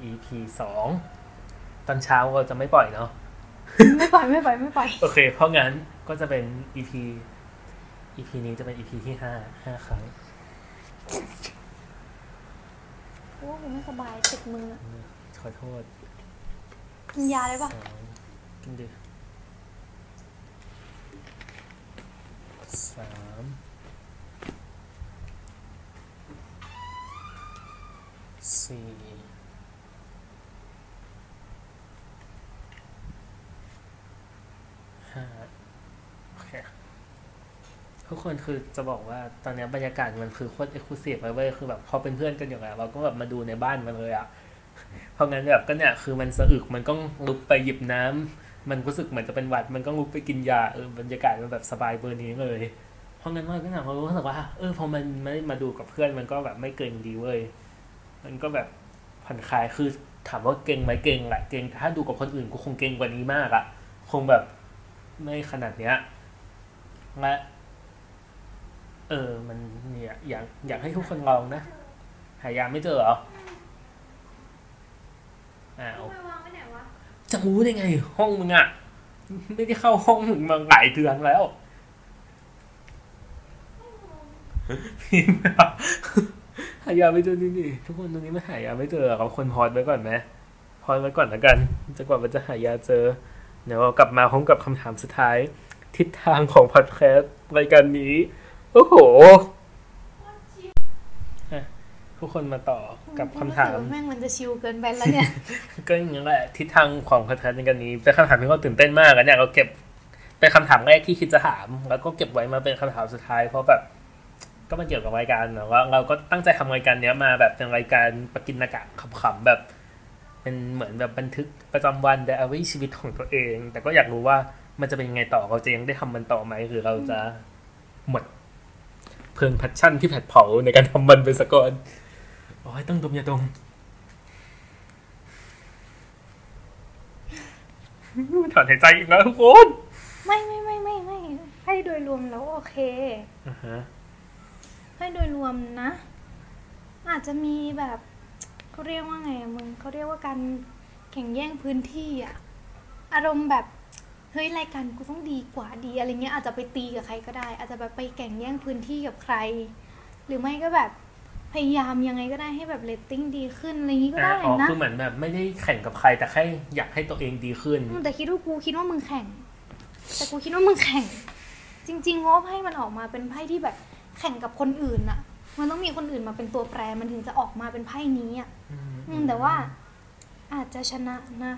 EP สองตอนเช้าเราจะไม่ปล่อยเนาะ ไม่ปล่อยไม่ปล่อยไม่ปล่อย โอเค เพราะงั้นก็จะเป็น EP EP นี้จะเป็น EP ที่ห้าห้าครั้งกูว่ากูไม่สบายเจ็บมือ ขอโทษ กินยาได้ปะสอง กินดิสามสี่ห้าโอเคทุกคนคือจะบอกว่าตอนนี้บรรยากาศมันคือโคตรเอ็กซ์คลูซีฟเลยเว้ยคือแบบพอเป็นเพื่อนกันอย่างไรเราก็แบบมาดูในบ้านมันเลยอะเพราะงั้นแบบก็เนี่ยคือมันสะอึกมันก็ลุกไปหยิบน้ำ มันรู้สึกเหมือนจะเป็นหวัด มันก็ลุกไปกินยาเออบรรยากาศมันแบบสบายเบอร์นี้เลย เพราะงั้นเราก็เนี่ยเรารู้สึกว่าเออพอมันไม่มาดูกับเพื่อนมันก็แบบไม่เก่งดีเว้ยมันก็แบบผ่อนคลายคือถามว่าเก่งไหมเก่งแหละเก่งถ้าดูกับคนอื่นกูคงเก่งกว่านี้มากอะคงแบบไม่ขนาดเนี้ยและเออมันเนี่ยอยากอยากให้ทุกคนลองนะ หายาไม่เจอเหรออ้าว จะรู้ได้ไง ห้องมึงอะไม่ได้เข้าห้องมึงมาหลายเดือนแล้วพิมพ์อะหายาไม่เจอนี่ดิทุกคนตรงนี้ไม่หายาไม่เจอเราคนพอดไว้ก่อนไหมพอดไว้ก่อนละกันจนกว่ามันจะหายาเจอ เดี๋ยวเรากลับมาพร้อมกับคำถามสุดท้าย ทิศทางของพอดแคสต์รายการนี้ โอ้โหอ่ะทุกคนมาต่อกับคำถามรู้สึกว่แม่งมันจะชิลเกินไปแล้วเนี่ย ก็อย่างนี้แหละทิศทางของพอดแคสต์ในกันนี้เป็นคำถามที่เราตื่นเต้นมากอะเนี่ยเราเก็บเป็นคำถามแรกที่คิดจะถาม แล้วก็เก็บไว้มาเป็นคำถามสุดท้าย เพราะแบบก็มันเกี่ยวกับรายการเนอะว่าเราก็ตั้งใจทำรายการเนี้ยมาแบบเป็นรายการปกินนากะขำๆแบบเป็นเหมือนแบบบันทึกประจำวันไดอารี่ชีวิตของตัวเอง แต่ก็อยากรู้ว่ามันจะเป็นยังไงต่อเราจะยังได้ทำมันต่อไหมหรือเราจะหมดเพลิง passion ที่แผดเผาในการทำมันไปซะก่อน โอ้ยต้องดมยาดมถอนหายใจอีกแล้วทุกคนไม่ไม่ไม่ไม่ไม่ให้โดยรวมแล้วโอเค อ่าฮะให้โดยรวมนะ อาจจะมีแบบเขาเรียกว่าไงอะมึงเขาเรียกว่าการแข่งแย่งพื้นที่อะอารมณ์แบบเฮ้ยรายการกูต้องดีกว่าดีอะไรเงี้ยอาจจะไปตีกับใครก็ได้ อาจจะแบบไปแข่งแย่งพื้นที่กับใคร หรือไม่ก็แบบ พยายามยังไงก็ได้ให้แบบเรตติ้งดีขึ้นอะไรอย่างงี้ก็อ่าได้อ๋อนะคือเหมือนแบบไม่ได้แข่งกับใครแต่แค่อยากให้ตัวเองดีขึ้นอืมแต่คิดว่ากูคิดว่ามึงแข่ง แต่กูคิดว่ามึงแข่ง จริงๆเพราะว่าไพ่มันออกมาเป็นไพ่ที่แบบแข่งกับคนอื่นอะมันต้องมีคนอื่นมาเป็นตัวแปรมันถึงจะออกมาเป็นไพ่นี้อะอืมแต่ว่า อาจจะชนะนะ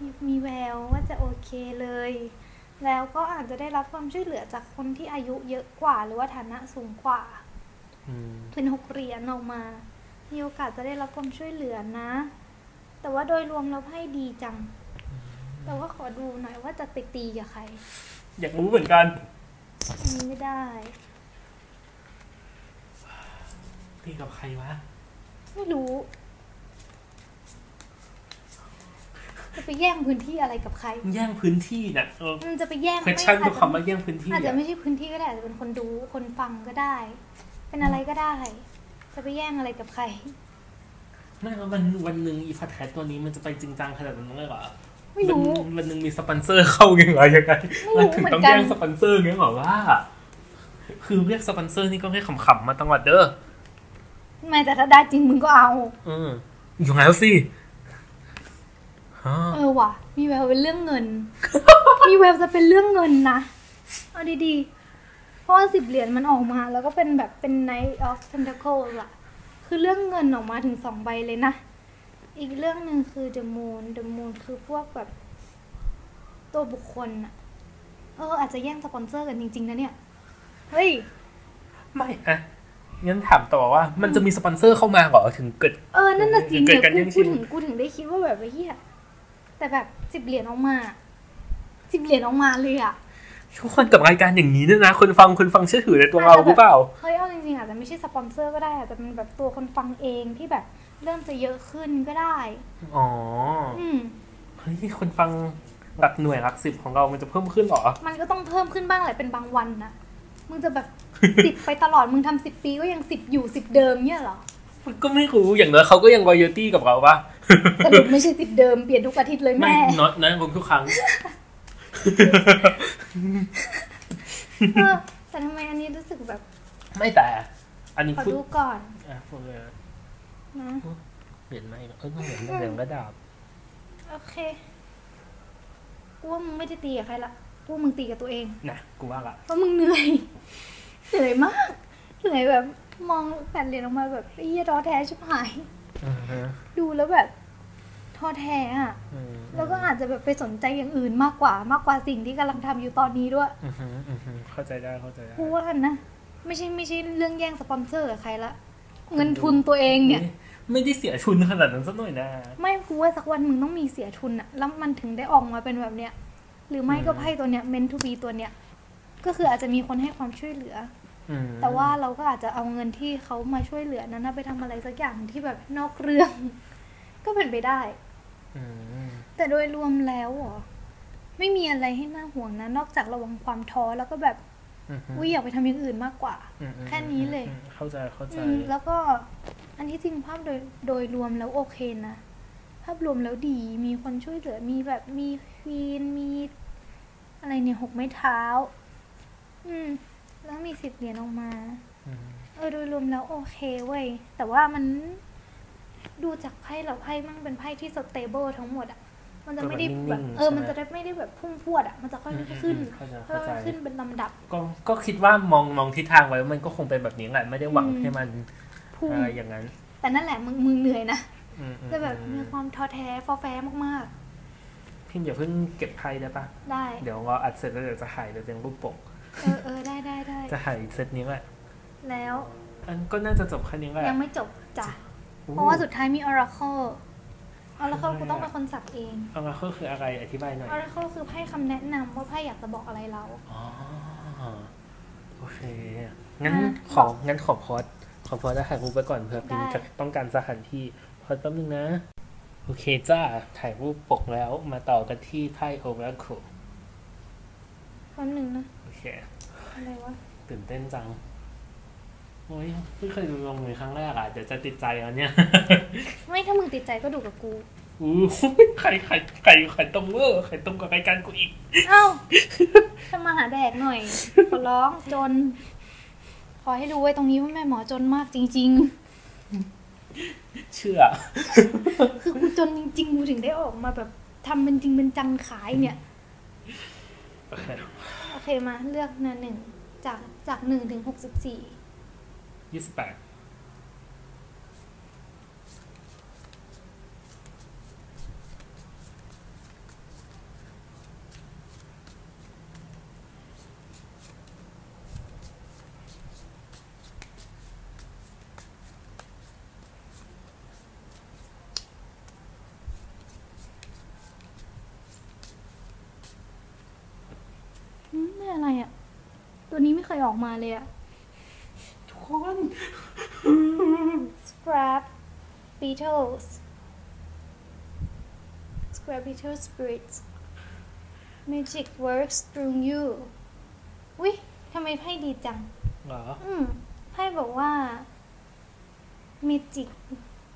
มีมีแววว่าจะโอเคเลย แล้วก็อาจจะได้รับความช่วยเหลือจากคนที่อายุเยอะกว่า หรือว่าฐานะสูงกว่าอืม เป็นหกเหรียญออกมา มีโอกาสจะได้รับความช่วยเหลือนะ แต่ว่าโดยรวมแล้วไพ่ดีจัง แต่ว่าขอดูหน่อยว่าจะไปตีกับใคร อยากรู้เหมือนกันอันนี้ไม่ได้ ตีกับใครวะ ไม่รู้จะไปแย่งพื้นที่อะไรกับใคร แย่งพื้นที่น่ะเออมันจะไปแย่งเคชั่นไม่ตัวคำว่าแย่งพื้นที่อาจจะอะไม่ใช่พื้นที่ก็ได้อาจจะเป็นคนดูคนฟังก็ได้ เป็นอะไรก็ได้ จะไปแย่งอะไรกับใคร ไม่แล้ววันวันหนึ่งอีพอดแคสต์ตัวนี้มันจะไปจริงจังขนาดนั้นเลยเหรอไม่รู้ วันวันหนึ่งมีสปอนเซอร์เข้ายังไงยังไงไม่รู้ถึงเหมือนต้องกัน แย่งสปอนเซอร์เงี้ยเหรอว่า คือเรียกสปอนเซอร์นี่ก็ให้ขำๆมาตลอดเด้อไม่แต่ถ้าได้จริงมึงก็เอา เอออยู่แล้วสิฮะเออว่ะ มีแววเป็นเรื่องเงิน มีแววจะเป็นเรื่องเงินนะ เอาดีๆเพ ราะว่าสิบเหรียญมันออกมา แล้วก็เป็นแบบเป็น Knight of Pentacles อะคือเรื่องเงินออกมาถึงสองใบเลยนะ อีกเรื่องหนึ่งคือ The Moon The Moon คือพวกแบบ ตัวบุคคลอะเออ อาจจะแย่งสปอนเซอร์กันจริง ๆ นะเนี่ย เฮ้ย ไม่อะงั้นถามต่อว่ามันจะมีสปอนเซอร์เข้ามาเหรอถึงเกิด เออ นั่นน่ะสิเกิเนี่ดยการกูแย่งชิกูงถึงกูถึงได้คิดว่าแบบไอ้เหี้ยแต่แบบสิบเหรียญออกมาสิบเหรียญออกมาเลยอะ ทุกคนกับรายการอย่างนี้ด้วยนะคนฟังคนฟังเชื่อถือในตัวเราหรือเปล่าเฮ้ยเอาจริงๆอาจจะไม่ใช่สปอนเซอร์ก็ได้อาจจะเป็นแบบตัวคนฟังเองที่แบบเริ่มจะเยอะขึ้นก็ได้ อ๋อ อืมเฮ้ยคนฟังหลักหน่วยหลักสิบของเรามันจะเพิ่มขึ้นเหรอ มันก็ต้องเพิ่มขึ้นบ้างแหละเป็นบางวันนะมึงจะแบบสิบไปตลอดมึงทำสิบปีก็ยังสิบอยู่สิบเดิมเนี่ยเหรอ มันก็ไม่รู้อย่างน้อยเขาก็ยังรอยตี้กับเราปะสรุปไม่ใช่สิบเดิมเปลี่ยนทุกอาทิตย์เลยไม่แม่น็อตนะผมทุกครั้ง เออแต่ทำไมอันนี้รู้สึกแบบ ไม่แต่ อันนี้ขอพูดดูก่อนอะพูดเลยนะเปลี่ยนไม่เออต้องเปลี่ยนเรื่องระดับโอเคกูว่ามึงไม่ได้ตีกับใครละกูว่ามึงตีกับตัวเองนะกูว่าละเพราะมึงเหนื่อยเหนื่อยมากเหนื่อยแบบ มองแผ่นเหรียญออกมาแบบไอ้เหี้ยท้อแท้ชิบหายอือฮะดูแล้วแบบ ท้อแท้อะอืมแล้วก็อาจจะแบบไปสนใจอย่างอื่นมากกว่ามากกว่าสิ่งที่กำลังทำอยู่ตอนนี้ด้วยอือฮึอือฮึเข้าใจได้เข้าใจได้กูว่านะไม่ใช่ไม่ใช่เรื่องแย่งสปอนเซอร์กับใครละเงินทุนตัวเองเนี่ยไม่ไม่ได้เสียทุนขนาดนั้นสักหน่อยนะไม่กูว่าสักวันมึงต้องมีเสียทุนอะแล้วมันถึงได้ออกมาเป็นแบบเนี้ยหรือไม่ก็อืมไพ่ตัวเนี้ย meant to be ตัวเนี้ยก็คืออาจจะมีคนให้ความช่วยเหลืออืมแต่ว่าเราก็อาจจะเอาเงินที่เขามาช่วยเหลือนั้นนะไปทำอะไรสักอย่างที่แบบนอกเรื่อง ก็เป็นไปได้อืม แต่โดยรวมแล้วเหรอไม่มีอะไรให้น่าห่วงนะ นอกจากระวังความท้อแล้วก็แบบอืมอุ้ยอยากไปทำอย่างอื่นมากกว่าอืมอืมแค่นี้เลยอืมเข้าใจเข้าใจอืมแล้วก็ อันที่จริงภาพโดยโดยรวมแล้วโอเคนะภาพรวมแล้วดีมีคนช่วยเหลือมีแบบมีควีนมีอะไรเนี่ยหกไม้เท้า อืม แล้วมีสิบเหรียญออกมาอืมเออโดยรวมแล้วโอเคเว้ย แต่ว่ามัน ดูจากไพ่เราไพ่มันเป็นไพ่ที่สเตเบิลทั้งหมดอะมันจะไม่ได้แบบเออมันจะได้ไม่ได้แบบพุ่งพรวดอะมันจะค่อยๆขึ้นเข้าใจค่เข้าใจ อยๆขึ้นเป็นลำดับก็ก็คิดว่ามองมองทิศทางไว้มันก็คงเป็นแบบนี้แหละไม่ได้หวังอืมให้มันพุ่งอะไรอย่างนั้นแต่นั่นแหละมึงมึงเหนื่อยนะอืมอืมจะแบบอืมีความท้อแท้ฟอแฟมากพิมพ์อย่าเพิ่งเก็บไพ่ได้ปะๆ ได้เดี๋ยวเราอัดเสร็จแล้วเดี๋ยวจะถ่ายไปเป็นรูปปก เออเออได้ได้ได้จะถ่ายเซตนี้แหละแล้วอันก็น่าจะจบแค่นี้แหละยังไม่จบจ้ะอู้ เพราะว่าสุดท้ายมี Oracle Oracle กูต้องเป็นคนสับเองเอามาก็คืออะไรอธิบายหน่อย Oracle คือไพ่คำแนะนำว่าไพ่อยากจะบอกอะไรเราอ๋อโอเค งั้นอะของั้นขอพอดขอพอดถ่ายรูปไปก่อนเผื่อพิมได้จะต้องการสถานที่พอดแป๊บนึงนะ โอเคจ้า ถ่ายรูปปกแล้วมาต่อกันที่ไพ่โอเวอร์คูแป๊บนึงนะ โอเค อะไรวะ ตื่นเต้นจัง โอ้ยเพิ่งเคยดูลงมือครั้งแรกอะ เดี๋ยวจะติดใจแล้วเนี่ยไม่ถ้ามึงติดใจก็ดูกับกูอู้ไข่ไข่ไข่ไข่ต้มเวอร์ไข่ต้มกับรายการกูอีก เอ้าทำมาหาแดกหน่อยขอร้องจน ขอให้รู้ไว้ตรงนี้ว่าแม่หมอจนมากจริงเชื่อๆคือกูจนจริงๆกูถึงได้ออกมาแบบทำเป็นจริงเป็นจังขายเนี่ย โอเคโอเคมาเลือกหนาหนึ่งจากจากหนึ่งถึงหกสิบสี่ ยี่สิบแปดไม่อะไรอะ่ะ ตัวนี้ไม่เคยออกมาเลยอะ่ะ ทุกคน Scrap Beetles Scrap Beetles Spirits Magic works through you วิทำไมไพ่ดีจัง เหรอ อืมไพ่บอกว่า Magic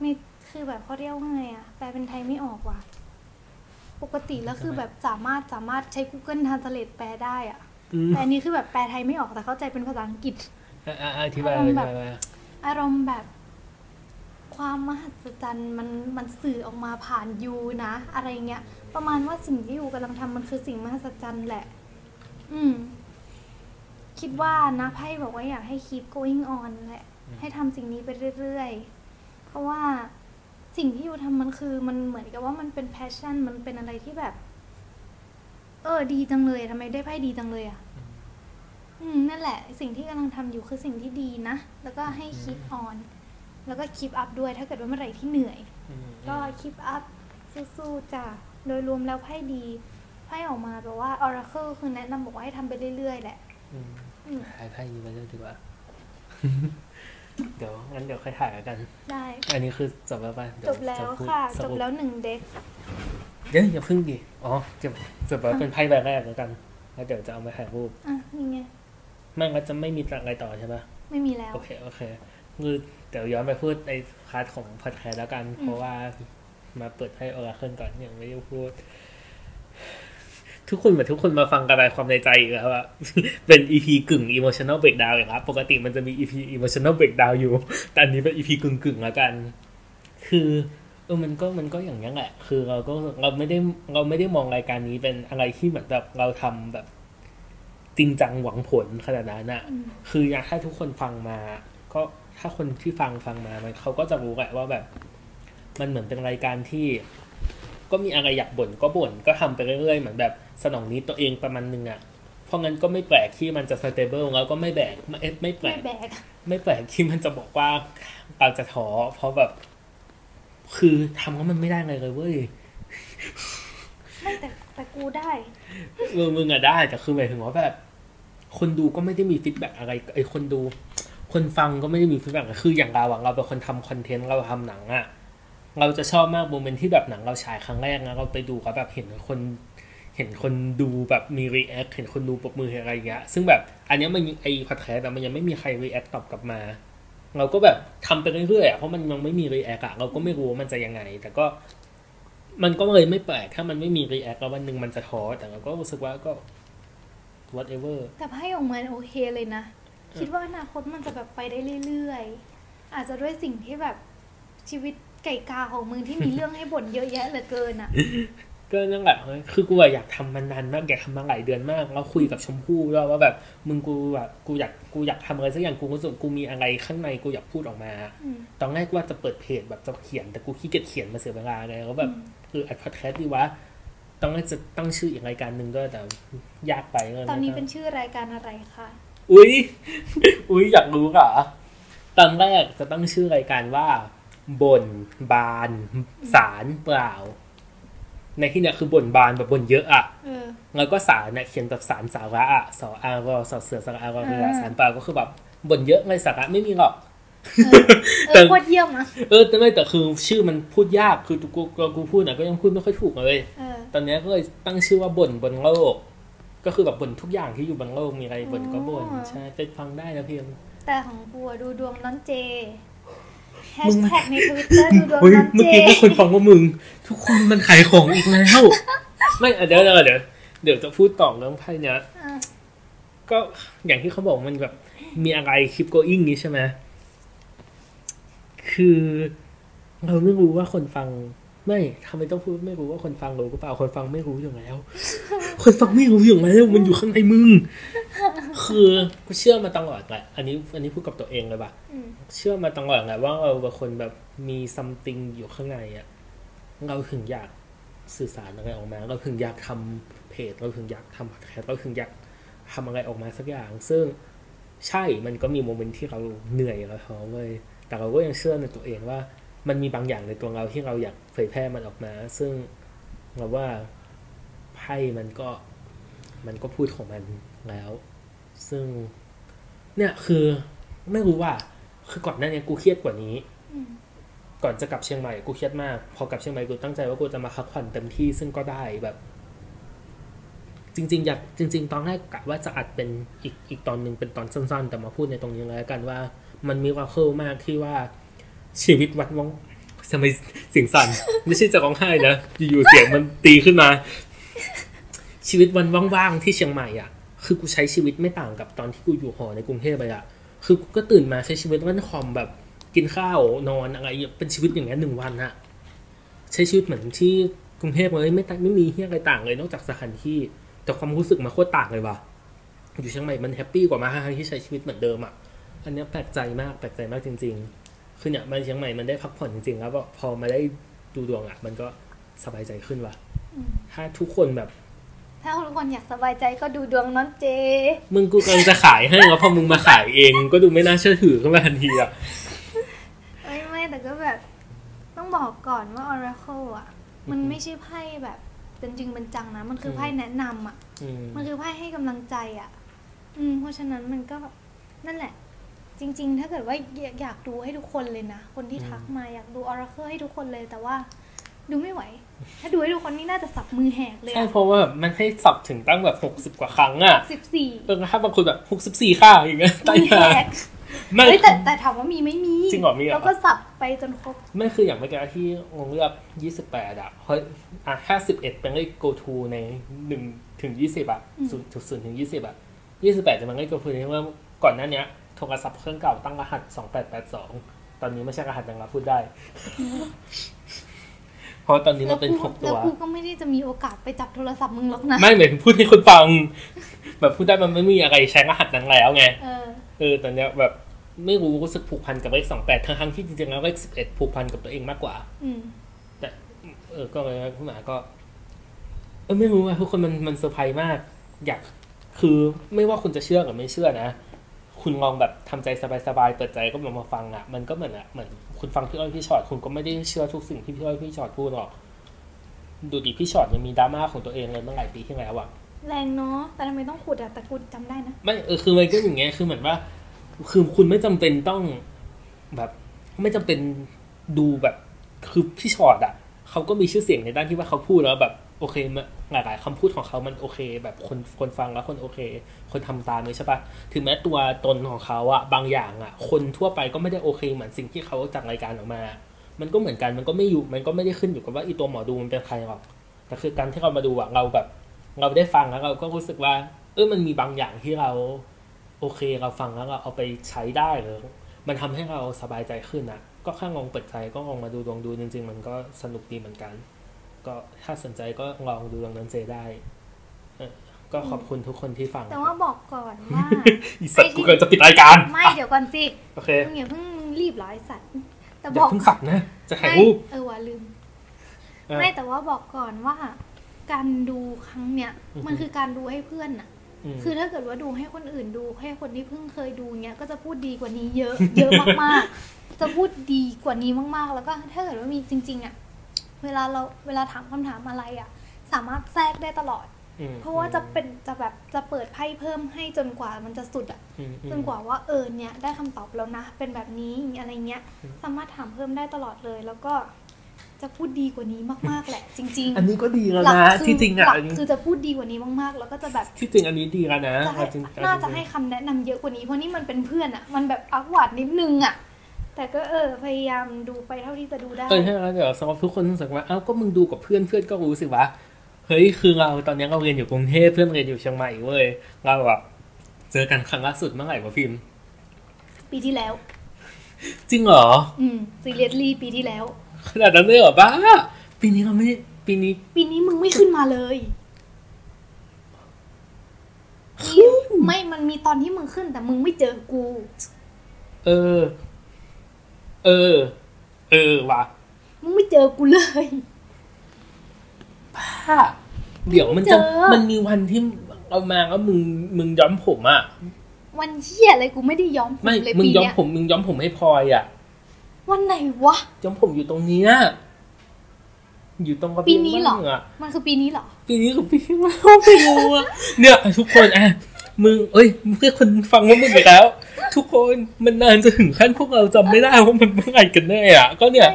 มีคือแบบเขาเรียกว่าไงอะแปลเป็นไทยไม่ออกว่ะ ปกติแล้วคือแบบสามารถสามารถใช้ Google Translate แปลได้อะอืมแต่อันนี้คือแบบแปลไทยไม่ออกแต่เข้าใจเป็นภาษาอังกฤษอะอะอธิบายอารมณ์อแบบธิบายอารมณ์แบบ ความมหัศจรรย์มันมันสื่อออกมาผ่านยูนะ อะไรเงี้ย ประมาณว่าสิ่งที่ยูกำลังทำมันคือสิ่งมหัศจรรย์แหละ อืม คิดว่านะไพ่บอกว่าอยากให้ keep going on แหละ ให้ทำสิ่งนี้ไปเรื่อยๆ เพราะว่าสิ่งที่ยูทำมันคือมันเหมือนกับว่ามันเป็น passion มันเป็นอะไรที่แบบ เออ ดีจังเลยทำไมได้ไพ่ดีจังเลยอะอืมนั่นแหละ สิ่งที่กำลังทำอยู่คือสิ่งที่ดีนะ แล้วก็ให้ keep on แล้วก็ keep up ด้วยถ้าเกิดว่าเมื่อไหร่ที่เหนื่อยอืมก็ keep up สู้ๆจ้ะโดยรวมแล้วไพ่ดีไพ่ออกมาแบบว่า oracle คือแนะนำบอกว่าให้ทำไปเรื่อยๆแหละอืมอืมถ่ายไพ่นี้ไปเลยดีกว่า เดี๋ยวงั้นเดี๋ยวค่อยถ่ายแล้วกัน ได้ อันนี้คือจบแล้วป่ะเดี๋ยจบแล้วจพูดค่ะสจรุบปแล้วหนึ่งเด็กเดี๋ยวอย่าพึ่งดิ อ๋อเก็บจบแล้วเป็นไพ่ใบแรกแล้วกัน แล้วเดี๋ยวจะเอามาถ่ายรูป อะนี่ไงมันก็จะไม่มีอะไรต่อใช่ปะไม่มีแล้ว โอเค โอเค คือเดี๋ยวย้อนไปพูดใน part ของพอดแคสต์แล้วกันอืมเพราะว่ามาเปิดให้ oracle ก่อนยังไม่ได้พูด ทุกคนเหมือนทุกคนมาฟังกระบายความในใจอีกแล้วอะเป็น EP กึ่ง emotional breakdown อย่างครับปกติมันจะมี EP emotional breakdown อยู่ แต่อันนี้เป็น EP กึ่งกึ่งๆแล้วกัน คือเออมันก็มันก็อย่างนี้ยแหละ คือเราก็เราไม่ได้เราไม่ได้มองรายการนี้เป็นอะไรที่เหมือนแบบเราทำแบบจริงจังหวังผลขนาดนั้นอะอืมคืออยากให้ทุกคนฟังมา ก็ ถ้าคนที่ฟังฟังมามันเขาก็จะรู้แหละว่าแบบ มันเหมือนเป็นรายการที่ ก็มีอะไรอยากบ่นก็บ่นก็ทำไปเรื่อยๆ เหมือนแบบสนอง need ตัวเองประมาณนึงอะ่ะเพราะงั้นก็ไม่แปลกที่มันจะ stable แล้วก็ไม่แบกไม่ไม่แปลไม่กแบกไม่แปลกที่มันจะบอกว่าเราจะท้อเพราะแบบ คือทำก็มันไม่ได้อะไรเลยเว้ยไม่แต่แต่กูได้เออมึงอะได้แต่คือหมายถึงว่าแบบ คนดูก็ไม่ได้มี feedback อะไรไอคนดู คนฟังก็ไม่ได้มี feedback คืออย่างเราอะเราเป็นคนทำคอนเทนต์เราทำหนังอะเราจะชอบมาก moment ที่แบบหนังเราฉายครั้งแรกนะเราไปดูเขาแบบเห็นคนเห็นคนดูแบบมี react เห็นคนดูปรบมืออะไรอย่างเงี้ยซึ่งแบบอันนี้มันไอพอดแคสต์มันยังไม่มีใคร react ตอบกลับมา เราก็แบบทำไปเรื่อยๆอะเพราะมันยังไม่มี react อะเราก็ไม่รู้ว่ามันจะยังไง แต่ก็ มันก็เลยไม่แปลกถ้ามันไม่มี react แล้ววันหนึ่งมันจะท้อแต่เราก็รู้สึกว่าก็ whatever แต่ไพ่ออกมาโอเคเลยนะ คิดว่าอนาคตมันจะแบบไปได้เรื่อยๆ อาจจะด้วยสิ่งที่แบบชีวิตไก่กาของมึงที่มีเรื่องให้บ่นเยอะแยะเหลือเกินอะ ก็นั่นแหละเฮ้ยคือกูอะอยากทำมันนานมากอยากทำมาหลายเดือนมากแล้วคุยกับชมพู่ด้วยว่าแบบมึงกูแบบกูอยากกูอยากทำอะไรสักอย่างกูรู้สึกกูมีอะไรข้างในกูอยากพูดออกมาอืมตอนแรกว่าจะเปิดเพจแบบจะเขียนแต่กูขี้เกียจเขียนมาเสียเวลาไงแล้วแบบอืมคืออัดพอดแคสต์ดีวะตอนแรกจะตั้งชื่ออีกรายการหนึ่งด้วยแต่ยากไปก็เลยตอนนี้ไม่เป็นชื่อรายการอะไรคะ อุ้ยอุ้ยอยากรู้เหรอ ตอนแรกจะตั้งชื่อรายการว่าบ่นบานสารเปล่า ในที่เนี้ยคือบ่นบานแบบบ่นเยอะอะเออแล้วก็สารเนี่ยเขียนแบบสารสาระอะสออารอสอเสือสระอารอเรืออ่าสารเปล่าก็คือแบบบ่นเยอะไงสาระไม่มีหรอกเอแต่อโคตรเยี่ยมอะเออแต่ไม่แต่คือชื่อมันพูดยากคือกูกูกูพูดนะก็ยังพูดไม่ค่อยถูกเลยเออตอนเนี้ยก็เลยตั้งชื่อว่าบ่นบนโลก ก็คือแบบบ่นทุกอย่างที่อยู่บนโลกมีอะไรบ่นก็บ่นอ๋อใช่ไปฟังได้นะเพียงแต่ของกูอะดูดวงน้อนเจแฮมึชงแท็กในทวิตเตอร์ดูดวงเฮ้ยน้อนเมื่อเจกี้พวกคนฟังว่ามึง ทุกคนมันขายของอีกแล้วไม่อะเดี๋ยวเดี๋ยวเดี๋ยวเดี๋ยวจะพูดต่อเรื่องไพ่เนี้ยอะก็อย่างที่เขาบอกมันแบบมีอะไรคลิป going นี้ใช่ไหมคือเราไม่รู้ว่าคนฟัง ไม่ทำไมต้องพูดไม่รู้ว่าคนฟังรู้ก็เปล่าคนฟังไม่รู้อยู่แล้ว คนฟังไม่รู้อยู่แล้วมันอยู่ข้างในมึง คือกูเชื่อมาตลอดแหละอันนี้ อันนี้พูดกับตัวเองเลยปะอืมเชื่อมาตลอดแหละว่าเราเป็นคนแบบมีซัมติงอยู่ข้างในอะเราถึงอยากสื่อสารอะไรออกมา เราถึงอยากทำเพจ เราถึงอยากทำพอดแคสต์เราถึงอยากทำอะไรออกมาสักอย่าง ซึ่งใช่มันก็มีโมเมนต์ที่เราเหนื่อยแล้วท้อเว้ยแต่เราก็ยังเชื่อในตัวเองว่า มันมีบางอย่างในตัวเราที่เราอยากเผยแพร่มันออกมา ซึ่งเราว่าไพ่มันก็มันก็พูดของมันแล้ว ซึ่งเนี่ยคือไม่รู้ว่า คือก่อนหน้านี้กูเครียดกว่านี้ก่อนจะกลับเชียงใหม่กูเครียดมาก พอกลับเชียงใหม่กูตั้งใจว่ากูจะมาพักผ่อนเต็มที่ซึ่งก็ได้แบบ จริง ๆ อยากจริง ๆ ตอนแรกกะว่าจะอัดเป็นอีกอีกตอนหนึ่งเป็นตอนสั้น ๆ แต่มาพูดในตรงนี้แล้วกันว่า มันมีคว่าเคิลมากที่ว่า ชีวิตวัดว่องทำไมเสียงสั่น ไม่ใช่จะร้องไห้นะอยู่ๆเสียงมันตีขึ้นมา ชีวิตวันว่างๆที่เชียงใหม่อะ คือกูใช้ชีวิตไม่ต่างกับตอนที่กูอยู่หอในกรุงเทพเลยอะ คือกูก็ตื่นมาใช้ชีวิตเล่นคอมแบบกินข้าวนอนอะไรเป็นชีวิตอย่างนี้นหนึ่งวันอะใช้ชีวิตเหมือนที่กรุงเทพเลยไม่ไม่มีที่อะไรต่างเลยนอกจากสถานที่ แต่ความรู้สึกมันโคตรต่างเลยว่ะอยู่เชียงใหม่มัน happy กว่ามาทั้งที่ใช้ชีวิตเหมือนเดิมอะอันนี้แปลกใจมากแปลกใจมากจริง ๆ คือเนี่ยมาเชียงใหม่มันได้พักผ่อนจริงๆแล้วพอมาได้ดูดวงอะมันก็สบายใจขึ้นว่ะอืมถ้าทุกคนแบบ ถ้าทุกคนอยากสบายใจก็ดูดวงน้อนเจ มึงกูกำลังจะขายให้แล้วพอมึงมาขายเองก็ดูไม่น่าเชื่อถือขึ้นมาทันทีอะไม่ไม่แต่ก็แบบ ต้องบอกก่อนว่า Oracle อะ มันไม่ใช่ไพ่แบบเป็นจริงเป็นจังนะมันคือไพ่แนะนำอะอืมมันคือไพ่ให้กำลังใจอะ อืมเพราะฉะนั้นมันก็นั่นแหละ จริง ๆ ถ้าเกิดว่าอยากอยากดูให้ทุกคนเลยนะ คนที่ทักมาอยากดู Oracle ให้ทุกคนเลย แต่ว่าดูไม่ไหว ถ้าดูให้ทุกคนนี่น่าจะสับมือแหกเลยใช่เพราะว่าแบบมันให้สับถึงตั้งแบบหกสิบ60กว่าครั้งอะสิบสี่เออถ้าบางคนแบบหกสิบสี่ค่าอย่างเงี้ยมือแหกไม่เฮ้ยแต่แต่ถามว่ามีไม่มีจริงเหรอมีเหรอแล้วก็สับไปจนครบไม่คืออย่างเมื่อกี้ที่งงเลือกยี่สิบแปดอะเพราะอะห้าสิบเอ็ดเป็นเลข go to ในหนึ่งถึงยี่สิบอะอืมศูนย์ถึงศูนย์ถึงยี่สิบอะยี่สิบแปดจะมันเลข go to ที่ว่าก่อนหน้าเนี้ยโทรศัพท์เครื่องเก่าตั้งรหัสสองแปดแปดสองตอนนี้ไม่ใช่รหัสดังรับพูดได้ เพราะตอนนี้มันเป็นหกแล้ตัววกูก็ไม่ได้จะมีโอกาสไปจับโทรศัพท์มึงหรอกนะ ไม่หมายถึงพูดให้คนฟัง แบบพูดได้มันไม่มีอะไรใช้รหัสนั้นแล้วไงเออเออตอนเนี้ยแบบไม่รู้รู้สึกผูกพันกับเลขสองแปดทั้งทั้งๆที่จริงๆแล้วเลขสิบเอ็ดผูกพันกับตัวเองมากกว่าอืมแต่ เออก็เลยคุณหมาก็ เออไม่รู้ว่าทุกคนมันมันเซอร์ไพรส์มาก อยากคือไม่ว่าคุณจะเชื่อหรือไม่เชื่อนะ คุณลองแบบทำใจสบายๆเปิดใจก็มามาฟังอะ มันก็เหมือนอะเหมือนคุณฟังพี่อ้อยพี่ฉอดคุณก็ไม่ได้เชื่อทุกสิ่งที่พี่อ้อยพี่ฉอดพูดหรอก ดูดิพี่ชอตยังมีดราม่าของตัวเองเลยเมื่อหลายปีที่แล้วอะแรงเนาะแต่ทำไมต้องขุดอะแต่กูจำได้นะไม่เออคือมันก็อย่างเงี้ยคือเหมือนว่า คือคุณไม่จำเป็นต้องแบบ ไม่จำเป็นดูแบบ คือพี่ชอตอะเขาก็มีชื่อเสียงในด้านที่ว่าเขาพูดแล้วแบบ โอเคมันหลายๆคำพูดของเขามันโอเค แบบคนคนฟังแล้วคนโอเค คนทำตามเลยใช่ปะถึงแม้ตัวตนของเขาอะบางอย่างอะคนทั่วไปก็ไม่ได้โอเค เหมือนสิ่งที่เขาจากรายการออกมา มันก็เหมือนกันมันก็ไม่อยู่มันก็ไม่ได้ขึ้นอยู่กับว่าอีตัวหมอดูมันเป็นใครหรอกแต่คือการที่เรามาดูอะเราแบบ เราได้ฟังแล้วเราก็รู้สึกว่าเออมันมีบางอย่างที่เราโอเคเราฟังแล้วเราเอาไปใช้ได้หรือมันทำให้เราสบายใจขึ้นอะก็แค่ลองเปิดใจก็ลองมาดูลองดูจริง ๆ มันก็สนุกดีเหมือนกัน ก็ถ้าสนใจก็ลองดูลองนั้นเจได้เออก็ขอบคุณทุกคนที่ฟัง แต่ว่าบอกก่อนว่าอีสัตว์กูเกินจะปิดรายการ ไม่เดี๋ยวก่อนสิโอเคมึงอย่าเพิ่งรีบร้อยสัตว์แต่อบย่าอกเพิ่งสับนะ จะถ่ายไม่รูปเออว่าลืมเออไม่แต่ว่าบอกก่อนว่า การดูครั้งเนี้ยอือฮึมันคือการดูให้เพื่อนน่ะมคือถ้าเกิดว่าดูให้คนอื่นดูให้คนที่เพิ่งเคยดูเนี้ยก็จะพูดดีกว่านี้เยอะ เยอะมากๆ จะพูดดีกว่านี้มากๆ แล้วก็ถ้าเกิดว่ามีจริง ๆอะ เวลาเราเวลาถามคำถามอะไรอะ สามารถแทรกได้ตลอดมเพราะว่าจะเป็นจะแบบจะเปิดไพ่เพิ่มให้จนกว่ามันจะสุดอะอืมอืมจนกว่าว่าเออเนี่ยได้คำตอบแล้วนะ เป็นแบบนี้อะไรเงี้ยอืมสามารถถามเพิ่มได้ตลอดเลย แล้วก็จะพูดดีกว่านี้มากๆแหละ จริง ๆ อันนี้ก็ดีแล้วหลักนะคือที่จริงอะหลักอันนี้คือจะพูดดีกว่านี้มากๆ แล้วก็จะแบบที่จริงอันนี้ดีแล้วนะจะให้เอจริงน่าจะให้คำแนะนำเยอะกว่านี้เพราะนี่มันเป็นเพื่อนอะมันแบบอักหวาดนิดนึงอะ แต่ก็เออพยายามดูไปเท่าที่จะดูได้เออใช่แล้วเดี๋ยวสำหรับทุกคนรู้สึกว่าเอ้าก็มึงดูกับเพื่อนเพื่อนก็รู้สิวะเฮ้ยคือเราตอนนี้เราเรียนอยู่กรุงเทพเพื่อนเรียนอยู่เชียงใหม่เว้ยเราแบบเจอกันครั้งล่าสุดเมื่อไหร่วะฟิล์มปีที่แล้ว จริงเหรอ อืมซีเรียสลี่ปีที่แล้ว ขนาดนั้นเลยเหรอบ้าปีนี้เราไม่ปีนี้ ปีนี้มึงไม่ขึ้นมาเลยนี่ไม่มันมีตอนที่มึงขึ้นแต่มึงไม่เจอกู เออ เออ เออว่ะมึงไม่เจอกูเลยบ้าเดี๋ยวมันจะไม่เจอมันมีวันที่เอามาแล้วมึงมึงย้อมผมอะวันเชี่ยอะไรกูไม่ได้ย้อมผมไม่เลยมึงปีย้อมเนี้ยผมมึงย้อมผมให้พลอยอะ วันไหนวะย้อมผมอยู่ตรงเนี้ยอยู่ตรงกระปีเบียงนี้เหรอบ้างอะมันคือปีนี้เหรอปีนี้กับปีที่แล้วไม่รู้อะเนี่ยทุกคนอะ มึง เอ้ยเพื่อคนฟังว่ามึงอีกแล้ว ทุกคนมันนานจะถึงขั้นพวกเราจำไม่ได้ว่ามันเมื่อไหร่กันแน่อะ ก็เนี่ย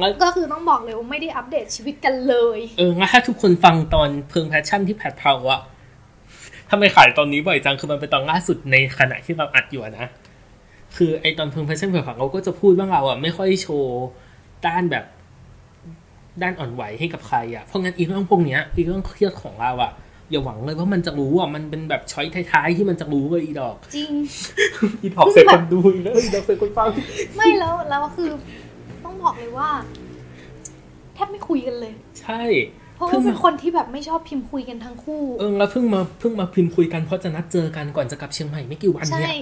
งั้นก็คือต้องบอกเลยว่าไม่ได้อัปเดตชีวิตกันเลย เอองั้นถ้าทุกคนฟังตอนเพลิง passion ที่แผดเผาอะทำไมขายตอนนี้บ่อยจังคือมันเป็นตอนล่าสุดในขณะที่เราอัดอยู่อะนะ คือไอตอนเพลิง passion เผื่อเขาก็จะพูดว่าเราอะไม่ค่อยโชว์ด้านแบบด้านอ่อนไหวให้กับใครอะเพราะงั้นอีเรื่องพวกเนี้ยอีเรื่องเครียดของเราอะ อย่าหวังเลยว่ามันจะรู้อะมันเป็นแบบช้อยท้ายๆที่มันจะรู้เลยอีดอก จริงอีดอกเสร็จคนดูอีกแล้วอีดอกเสร็จคนฟังไม่แล้วแล้วคือต้องบอกเลยว่าแทบไม่คุยกันเลย ใช่เพราะเพิ่ว่างเป็นคนที่แบบไม่ชอบพิมพ์คุยกันทั้งคู่ เออแล้วเพิ่งมาเพิ่งมาพิมพ์คุยกันเพราะจะนัดเจอกันก่อนจะกลับเชียงใหม่ไม่กี่วันใช่เนี่ย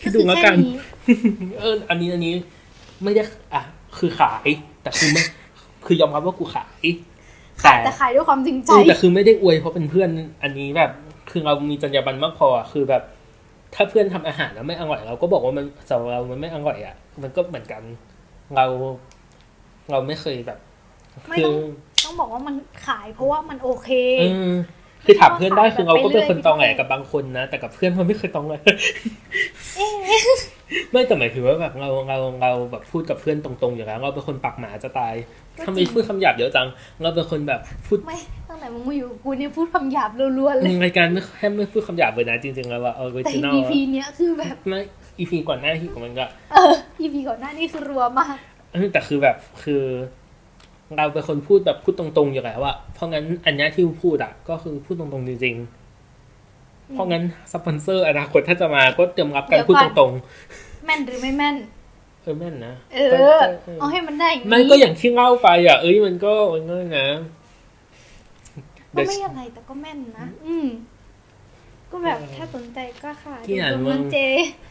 คิก็ดคืดูอแล้วแค่กันนี้เออ อันนี้อันนี้ ไม่ได้อะคือขาย แต่คือไม่คือยอมรับว่ากูขาย ขายแต่ขายด้วยความจริงใจเออแต่คือไม่ได้อวยเพราะเป็นเพื่อนอันนี้แบบ คือเรามีจรรยาบรรณมากพออะคือแบบ ถ้าเพื่อนทำอาหารแล้วไม่อร่อยเราก็บอกว่ามันสำหรับเรามันไม่อร่อยอะ มันก็เหมือนกันเราเราไม่เคยแบบไม่คืต้องต้องบอกว่ามันขายเพราะว่ามันโอเคเออ คือถามเพื่อนได้คือเราก็เป็นคนไปเรื่อยตองแหลกับบางคนนะแต่กับเพื่อนเราไม่เคยตองแหลไม่แต่หมายถึงว่าแบบเราเราเราแบบพูดกับเพื่อนตรงๆอย่างนั้นเราเป็นคนปากหมาจะตายก็ทำไมจริงพูดคำหยาบเยอะจัง เราเป็นคนแบบพูดไม่ตั้งแต่มึงมาอยู่กับกูเนี่ยพูดคำหยาบรัวๆเลยรายการไม่แค่ไม่พูดคำหยาบเลยนะจริงๆแล้วว่าออริแต่จินอล EP เนี้ยคือแบบไม่อีพีก่อนหน้าที่ของมันก็เออ EP ก่อนหน้านี้คือรัวมากเออแต่คือแบบคือ เราเป็นคนพูดแบบพูดตรงๆอยู่แล้วอะเพราะงั้นอันเนี้ยที่พูดอะก็คือพูดตรงๆจริงๆ เพราะงั้นสปอนเซอร์อนาคตถ้าจะมาก็เตรียมรับการเดี๋ยวพูดก่อนตรงแม่นหรือไม่แม่นๆเออแม่นนะเอก็อก็เออ เอาให้มันได้อย่างไม่นี้ก็อย่างที่เล่าไปอะเอ้ยมันก็มันก็นะก็ไม่อะไรแต่ก็แม่นนะ อืม ก็แบบถ้าสนใจก็ขายที่อ่านตรงมึนั้งนเจ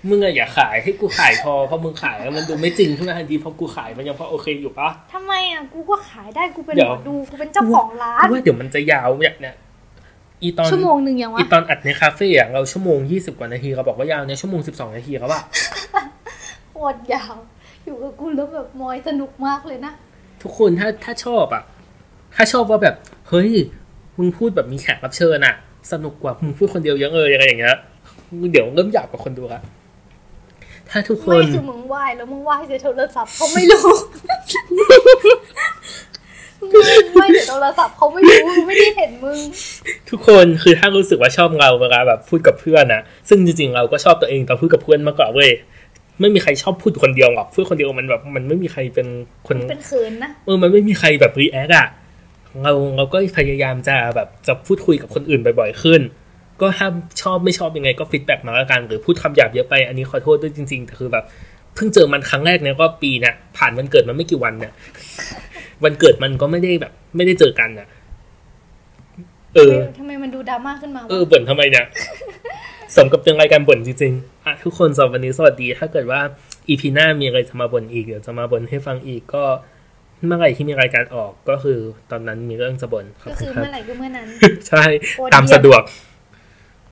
มึงอะอย่าขายให้กูขายพอเพราะมึงขายแล้วมันดูไม่จริงขึ้นมาทันทีเพราะกูขายมันยังพอโอเคอยู่ปะทำไมอะกูก็ขายได้กูเป็นเดี๋หยวมอดูกูเป็นเจ้าของร้านว่าเดี๋ยวมันจะยาวเนี่ยเนี่ยอีตอนชั่วโมงหนึ่งยังอีวะตอนอัดในคาเฟ่อะเราชั่วโมงยี่สิบกว่านาทีเราบอกว่ายาวเนี่ยชั่วโมงสิบสองนาทีครับว่าโคตรยาว อยู่กับกูแล้วแบบมอยสนุกมากเลยนะทุกคนถ้าถ้าชอบอะถ้าชอบว่าแบบ เฮ้ยมึงพูดแบบมีแขกรับเชิญอะ สนุกกว่ามึงพูดคนเดียวเยอะเลยอะไรอย่างเงี้ยเดี๋ยวเริ่มอยากกับคนดูละถ้าทุกคไม่นคือมึงไหว้แล้วมึงไหว้ใส่โทรศัพท์เขาไม่รู้คไม่เดี๋ยวโทรศัพท์เขาไม่รู้ไม่ได้เห็นมึง ทุกคนคือถ้ารู้สึกว่าชอบเราเวลาแบบพูดกับเพื่อนนะซึ่งจริงๆเราก็ชอบตัวเองตอนพูดกับเพื่อนมากกว่าเว้ยไม่มีใครชอบพูดคนเดียวหรอกพูดคนเดียวมันแบบ มันไม่มีใครเป็นคนเป็นเขินนะเออมันไม่มีใครแบบ react อะ เราเราก็พยายามจะแบบจะพูดคุยกับคนอื่นบ่อยๆขึ้น ก็ถ้าชอบไม่ชอบยังไงก็ feedback มาแล้วกัน หรือพูดคำหยาบเยอะไปอันนี้ขอโทษด้วยจริงๆแต่คือแบบเพิ่งเจอมันครั้งแรกเนี่ยก็ปีเนี่ยผ่านวันเกิดมันไม่กี่วันเนี่ยวันเกิดมันก็ไม่ได้แบบ ไม่ได้เจอกันอะเออทำไมมันดูดราม่าขึ้นมาวะเออบ่นทำไมเนี่ยสมกับเป็นรายการบ่นจริงๆอะทุกคนสำหรับวันนี้สวัสดี ถ้าเกิดว่าอีพีหน้ามีอะไรจะมาบ่นอีกเดี๋ยวจะมาบ่นให้ฟังอีกก็ เมื่อไหร่ที่มีรายการออกก็คือตอนนั้นมีเรื่องจะบ่นขอบก็คุคืณอครับเมื่อไหร่ก็เมื่อนั้น ใช่โคตรตามเยี่ยมสะดวก